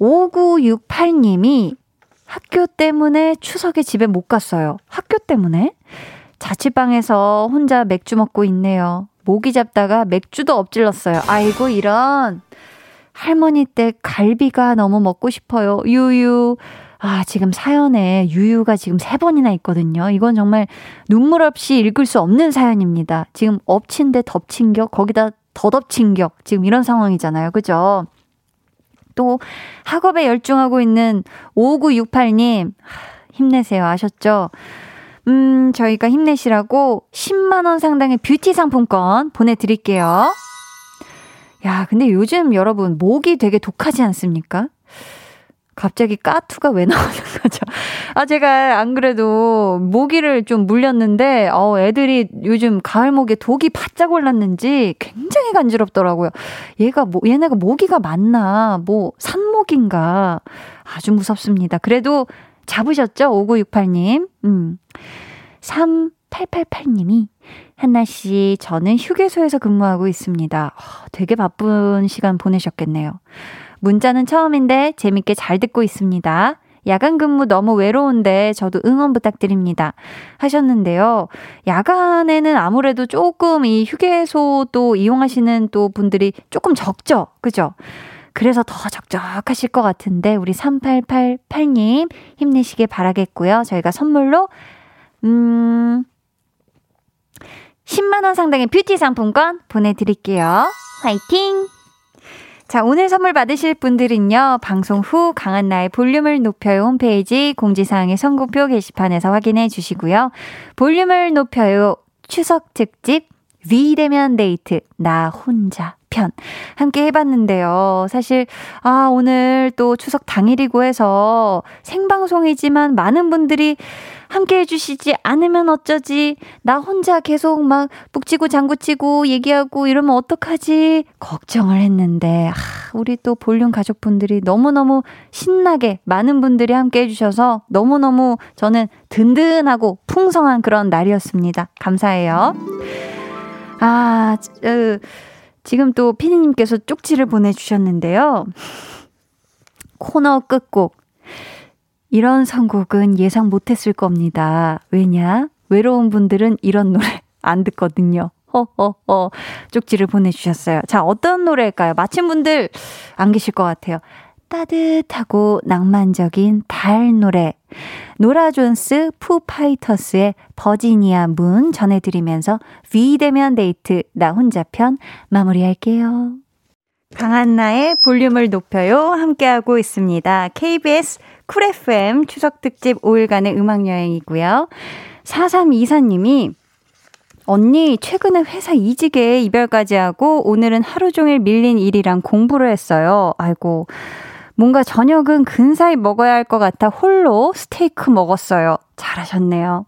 5968님이 학교 때문에 추석에 집에 못 갔어요. 학교 때문에? 자취방에서 혼자 맥주 먹고 있네요. 모기 잡다가 맥주도 엎질렀어요. 아이고, 이런. 할머니 댁 갈비가 너무 먹고 싶어요. 유유. 아, 지금 사연에 유유가 지금 세 번이나 있거든요. 이건 정말 눈물 없이 읽을 수 없는 사연입니다. 지금 엎친 데 덮친 격, 거기다 더 덮친 격. 지금 이런 상황이잖아요. 그죠? 또 학업에 열중하고 있는 5968님, 힘내세요. 아셨죠? 음, 저희가 힘내시라고 10만원 상당의 뷰티 상품권 보내드릴게요. 야, 근데 요즘 여러분, 목이 되게 독하지 않습니까? 갑자기 까투가 왜 나오는 거죠? 아, 제가 안 그래도 모기를 좀 물렸는데, 어, 애들이 요즘 가을 목에 독이 바짝 올랐는지 굉장히 간지럽더라고요. 얘가 뭐, 얘네가 모기가 많나, 뭐, 산모기인가. 아주 무섭습니다. 그래도 잡으셨죠? 5968님. 음. 3888님이 한나 씨, 저는 휴게소에서 근무하고 있습니다. 어, 되게 바쁜 시간 보내셨겠네요. 문자는 처음인데 재밌게 잘 듣고 있습니다. 야간 근무 너무 외로운데 저도 응원 부탁드립니다. 하셨는데요. 야간에는 아무래도 조금 이 휴게소도 이용하시는 또 분들이 조금 적죠? 그죠? 그래서 더 적적하실 것 같은데 우리 3888님 힘내시길 바라겠고요. 저희가 선물로 음 10만 원 상당의 뷰티 상품권 보내 드릴게요. 화이팅! 자, 오늘 선물 받으실 분들은요, 방송 후 강한나의 볼륨을 높여요 홈페이지 공지사항의 선곡표 게시판에서 확인해 주시고요. 볼륨을 높여요 추석 특집 위대면 데이트 나 혼자 편 함께 해봤는데요. 사실 아 오늘 또 추석 당일이고 해서 생방송이지만 많은 분들이 함께 해주시지 않으면 어쩌지 나 혼자 계속 막 북치고 장구치고 얘기하고 이러면 어떡하지 걱정을 했는데 아, 우리 또 볼륨 가족분들이 너무너무 신나게 많은 분들이 함께 해주셔서 너무너무 저는 든든하고 풍성한 그런 날이었습니다. 감사해요. 아, 으, 지금 또 피디님께서 쪽지를 보내주셨는데요. 코너 끝곡. 이런 선곡은 예상 못했을 겁니다. 왜냐? 외로운 분들은 이런 노래 안 듣거든요. 허허허 쪽지를 보내주셨어요. 자, 어떤 노래일까요? 맞힌 분들 안 계실 것 같아요. 따뜻하고 낭만적인 달 노래. 노라 존스 푸파이터스의 Virginia Moon 전해드리면서 비대면 데이트 나 혼자 편 마무리할게요. 강한나의 볼륨을 높여요. 함께하고 있습니다. KBS Cool FM 추석 특집 5일간의 음악 여행이고요. 4324님이 언니, 최근에 회사 이직에 이별까지 하고 오늘은 하루 종일 밀린 일이랑 공부를 했어요. 아이고. 뭔가 저녁은 근사히 먹어야 할 것 같아 홀로 스테이크 먹었어요. 잘하셨네요.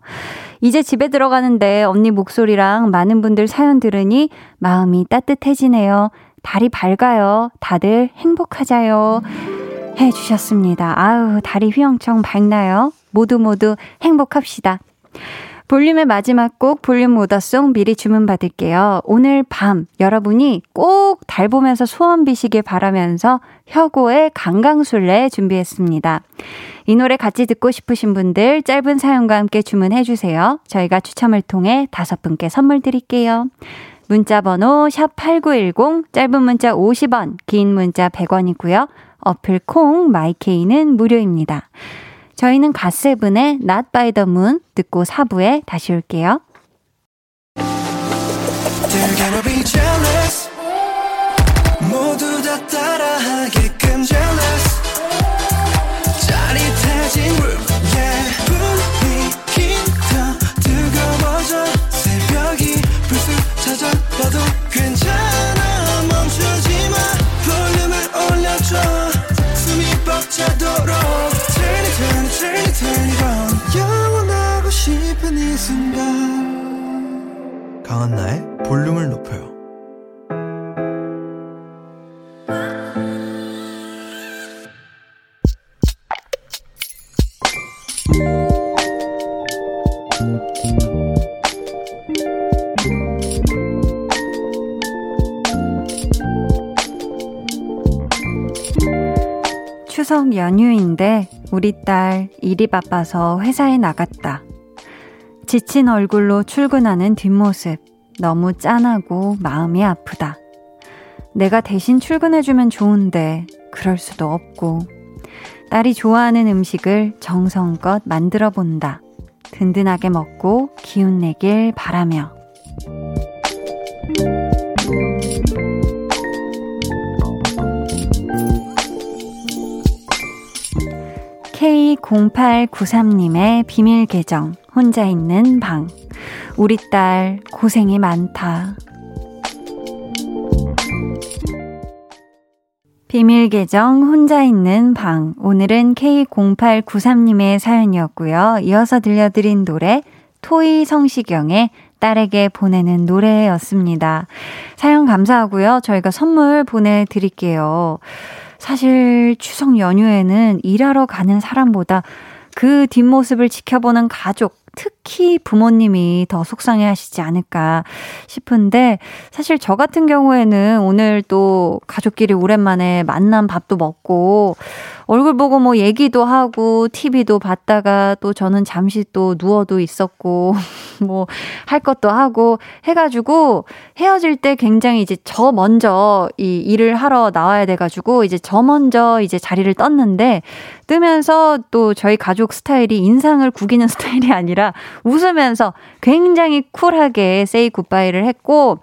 이제 집에 들어가는데 언니 목소리랑 많은 분들 사연 들으니 마음이 따뜻해지네요. 달이 밝아요. 다들 행복하자요. 해 주셨습니다. 아우, 달이 휘영청 밝나요? 모두 모두 행복합시다. 볼륨의 마지막 곡 볼륨 오더송 미리 주문받을게요. 오늘 밤 여러분이 꼭 달 보면서 소원 비시길 바라면서 혁오의 강강술래 준비했습니다. 이 노래 같이 듣고 싶으신 분들 짧은 사연과 함께 주문해 주세요. 저희가 추첨을 통해 다섯 분께 선물 드릴게요. 문자 번호 샵8910 짧은 문자 50원, 긴 문자 100원이고요. 어플 콩 마이케이는 무료입니다. 저희는 갓세븐의 Not by the Moon 듣고 4부에 다시 올게요. 모두 다 따라하게끔 jealous 싶은 이 순간. 강한나의 볼륨을 높여요. 추석 연휴인데 우리 딸 일이 바빠서 회사에 나갔다. 지친 얼굴로 출근하는 뒷모습 너무 짠하고 마음이 아프다. 내가 대신 출근해주면 좋은데 그럴 수도 없고 딸이 좋아하는 음식을 정성껏 만들어 본다. 든든하게 먹고 기운 내길 바라며. K0893님의 비밀 계정, 혼자 있는 방. 우리 딸 고생이 많다. 비밀 계정 혼자 있는 방. 오늘은 K0893님의 사연이었고요. 이어서 들려드린 노래 토이 성시경의 딸에게 보내는 노래였습니다. 사연 감사하고요. 저희가 선물 보내드릴게요. 사실 추석 연휴에는 일하러 가는 사람보다 그 뒷모습을 지켜보는 가족, 특히 부모님이 더 속상해 하시지 않을까 싶은데 사실 저 같은 경우에는 오늘 또 가족끼리 오랜만에 만난 밥도 먹고 얼굴 보고 뭐 얘기도 하고 TV도 봤다가 또 저는 잠시 또 누워도 있었고 뭐 할 것도 하고 해가지고 헤어질 때 굉장히 이제 저 먼저 이 일을 하러 나와야 돼가지고 이제 저 먼저 이제 자리를 떴는데 뜨면서 또 저희 가족 스타일이 인상을 구기는 스타일이 아니라 웃으면서 굉장히 쿨하게 세이 굿바이를 했고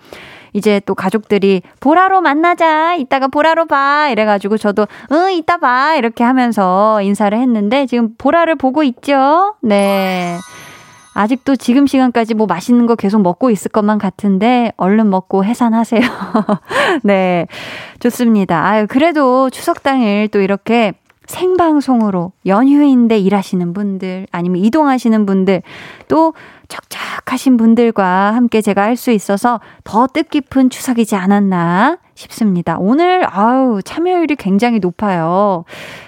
이제 또 가족들이 보라로 만나자. 이따가 보라로 봐. 이래가지고 저도 응, 이따 봐. 이렇게 하면서 인사를 했는데 지금 보라를 보고 있죠? 네. 아직도 지금 시간까지 뭐 맛있는 거 계속 먹고 있을 것만 같은데 얼른 먹고 해산하세요. 네. 좋습니다. 아유, 그래도 추석 당일 또 이렇게 생방송으로 연휴인데 일하시는 분들 아니면 이동하시는 분들 또 척척하신 분들과 함께 제가 할 수 있어서 더 뜻깊은 추석이지 않았나 싶습니다. 오늘 아우 참여율이 굉장히 높아요.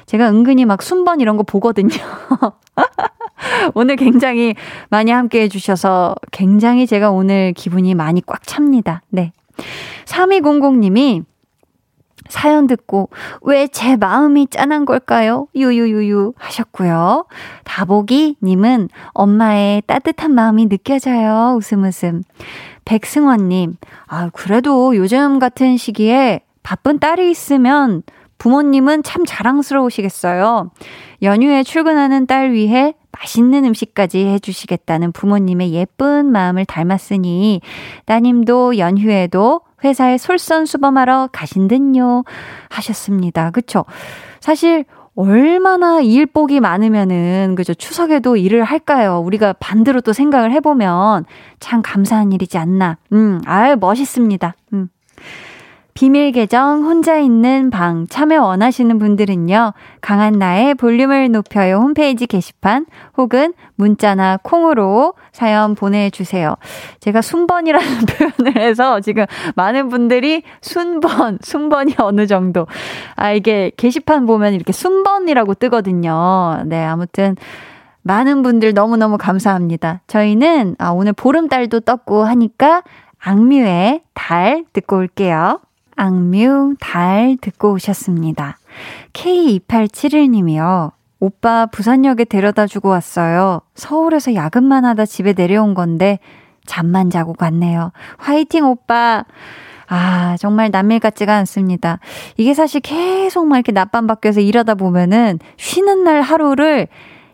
제가 은근히 막 순번 이런 거 보거든요. 오늘 굉장히 많이 함께 해주셔서 굉장히 제가 오늘 기분이 많이 꽉 찹니다. 네. 3200님이 사연 듣고 왜 제 마음이 짠한 걸까요? 유유유유 하셨고요. 다보기 님은 엄마의 따뜻한 마음이 느껴져요. 웃음 웃음. 백승원 님. 아, 그래도 요즘 같은 시기에 바쁜 딸이 있으면 부모님은 참 자랑스러우시겠어요. 연휴에 출근하는 딸 위해 맛있는 음식까지 해주시겠다는 부모님의 예쁜 마음을 닮았으니 따님도 연휴에도 회사에 솔선수범하러 가신 듯요 하셨습니다. 그쵸? 사실 얼마나 일복이 많으면은, 그죠. 추석에도 일을 할까요? 우리가 반대로 또 생각을 해보면 참 감사한 일이지 않나. 음, 아유, 멋있습니다. 음. 비밀 계정 혼자 있는 방 참여 원하시는 분들은요. 강한 나의 볼륨을 높여요 홈페이지 게시판 혹은 문자나 콩으로 사연 보내주세요. 제가 순번이라는 표현을 해서 지금 많은 분들이 순번, 순번이 어느 정도. 아, 이게 게시판 보면 이렇게 순번이라고 뜨거든요. 네, 아무튼. 많은 분들 너무너무 감사합니다. 저희는 아, 오늘 보름달도 떴고 하니까 악뮤의 달 듣고 올게요. 악뮤, 달 듣고 오셨습니다. K2871님이요. 오빠 부산역에 데려다 주고 왔어요. 서울에서 야근만 하다 집에 내려온 건데 잠만 자고 갔네요. 화이팅 오빠! 아, 정말 남일 같지가 않습니다. 이게 사실 계속 막 이렇게 낮밤 바뀌어서 일하다 보면은 쉬는 날 하루를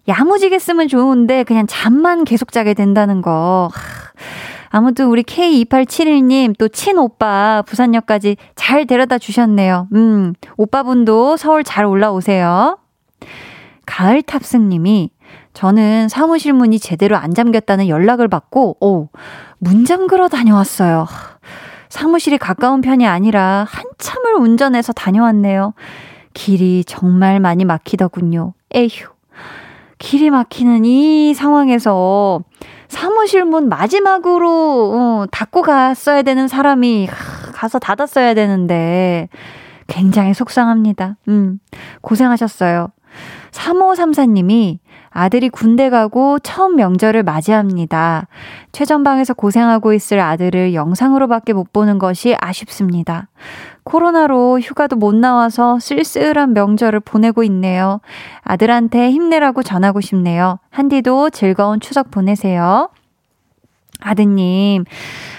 야무지게 쓰면 좋은데 그냥 잠만 계속 자게 된다는 거. 아무튼 우리 K2871님 또 친오빠 부산역까지 잘 데려다 주셨네요. 음, 오빠분도 서울 잘 올라오세요. 가을 탑승님이 저는 사무실 문이 제대로 안 잠겼다는 연락을 받고, 오, 문 잠그러 다녀왔어요. 사무실이 가까운 편이 아니라 한참을 운전해서 다녀왔네요. 길이 정말 많이 막히더군요. 에휴. 길이 막히는 이 상황에서 사무실 문 마지막으로 어, 닫고 갔어야 되는 사람이 하, 가서 닫았어야 되는데 굉장히 속상합니다. 음, 고생하셨어요. 3534님이 아들이 군대 가고 처음 명절을 맞이합니다. 최전방에서 고생하고 있을 아들을 영상으로밖에 못 보는 것이 아쉽습니다. 코로나로 휴가도 못 나와서 쓸쓸한 명절을 보내고 있네요. 아들한테 힘내라고 전하고 싶네요. 한디도 즐거운 추석 보내세요. 아드님,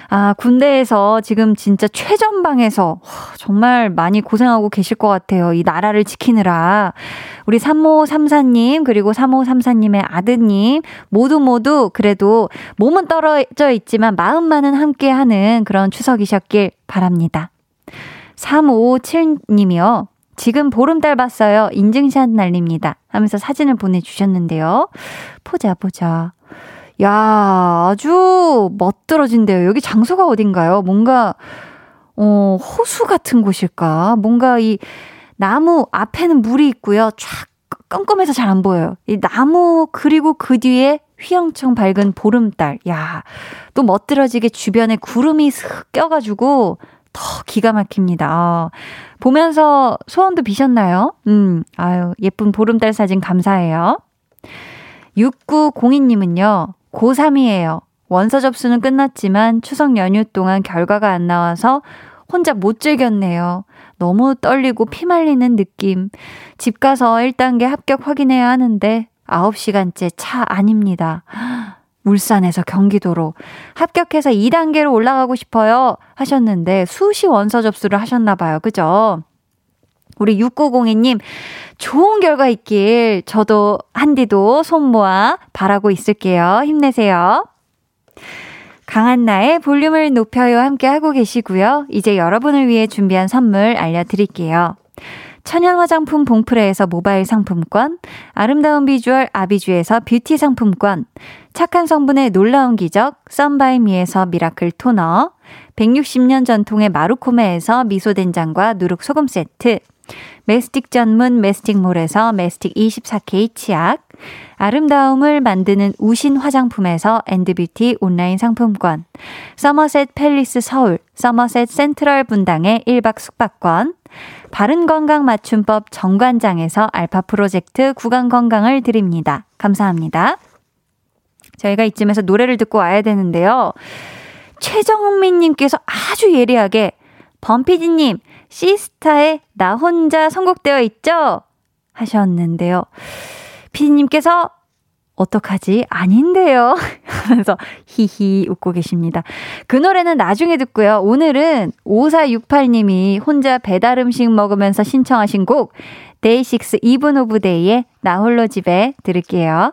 아, 군대에서 지금 진짜 최전방에서 정말 많이 고생하고 계실 것 같아요. 이 나라를 지키느라. 우리 3534님, 그리고 3534님의 아드님, 모두 모두 그래도 몸은 떨어져 있지만 마음만은 함께 하는 그런 추석이셨길 바랍니다. 3557님이요. 지금 보름달 봤어요. 인증샷 날립니다. 하면서 사진을 보내주셨는데요. 보자, 보자. 야, 아주 멋들어진데요. 여기 장소가 어딘가요? 뭔가, 어, 호수 같은 곳일까? 뭔가 이 나무 앞에는 물이 있고요. 쫙 껌껌해서 잘 안 보여요. 이 나무, 그리고 그 뒤에 휘영청 밝은 보름달. 야, 또 멋들어지게 주변에 구름이 슥 껴가지고 더 기가 막힙니다. 어, 보면서 소원도 비셨나요? 음, 아유, 예쁜 보름달 사진 감사해요. 6902님은요, 고3이에요. 원서 접수는 끝났지만 추석 연휴 동안 결과가 안 나와서 혼자 못 즐겼네요. 너무 떨리고 피 말리는 느낌. 집 가서 1단계 합격 확인해야 하는데 9시간째 차 아닙니다. 울산에서 경기도로 합격해서 2단계로 올라가고 싶어요 하셨는데 수시 원서 접수를 하셨나 봐요. 그죠? 우리 6902님 좋은 결과 있길 저도 한디도 손 모아 바라고 있을게요. 힘내세요. 강한 나의 볼륨을 높여요 함께 하고 계시고요. 이제 여러분을 위해 준비한 선물 알려드릴게요. 천연 화장품 봉프레에서 모바일 상품권, 아름다운 비주얼 아비주에서 뷰티 상품권, 착한 성분의 놀라운 기적 썬바이미에서 미라클 토너, 160년 전통의 마루코메에서 미소된장과 누룩소금 세트, 메스틱 전문 메스틱몰에서 메스틱 24K 치약, 아름다움을 만드는 우신 화장품에서 엔드뷰티 온라인 상품권, 서머셋 팰리스 서울, 서머셋 센트럴 분당의 1박 숙박권, 바른건강 맞춤법 정관장에서 알파 프로젝트 구강건강을 드립니다. 감사합니다. 저희가 이쯤에서 노래를 듣고 와야 되는데요. 최정민님께서 아주 예리하게 범피디님 시스타의 나 혼자 선곡되어 있죠? 하셨는데요. 피디님께서 어떡하지? 아닌데요. 하면서 히히 웃고 계십니다. 그 노래는 나중에 듣고요. 오늘은 5468님이 혼자 배달 음식 먹으면서 신청하신 곡 데이식스 Even of Day의 나 홀로 집에 들을게요.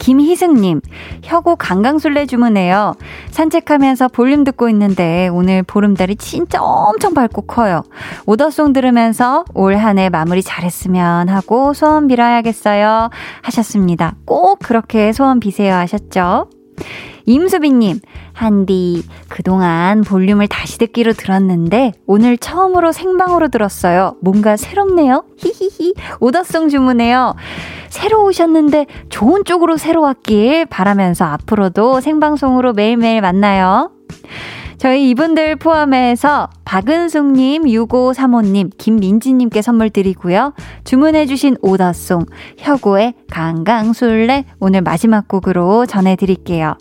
김희승님, 혁오 강강술래 주문해요. 산책하면서 볼륨 듣고 있는데 오늘 보름달이 진짜 엄청 밝고 커요. order song 들으면서 올 한 해 마무리 잘했으면 하고 소원 빌어야겠어요. 하셨습니다. 꼭 그렇게 소원 비세요 하셨죠? 임수빈님, 한디, 그동안 볼륨을 다시 듣기로 들었는데, 오늘 처음으로 생방으로 들었어요. 뭔가 새롭네요? 히히히. 오더송 주문해요. 새로 오셨는데 좋은 쪽으로 새로 왔길 바라면서 앞으로도 생방송으로 매일매일 만나요. 저희 이분들 포함해서 박은숙님, 6535님, 김민지님께 선물 드리고요. 주문해주신 오더송, 혁오의 강강술래 오늘 마지막 곡으로 전해드릴게요.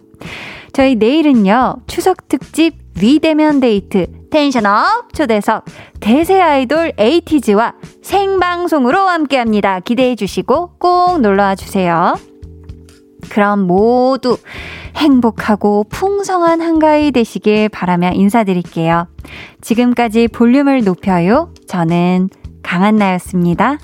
저희 내일은요, 추석 특집 위대면 데이트 텐션업 초대석 대세 아이돌 에이티즈와 생방송으로 함께 합니다. 기대해 주시고 꼭 놀러와 주세요. 그럼 모두 행복하고 풍성한 한가위 되시길 바라며 인사드릴게요. 지금까지 볼륨을 높여요. 저는 강한나였습니다.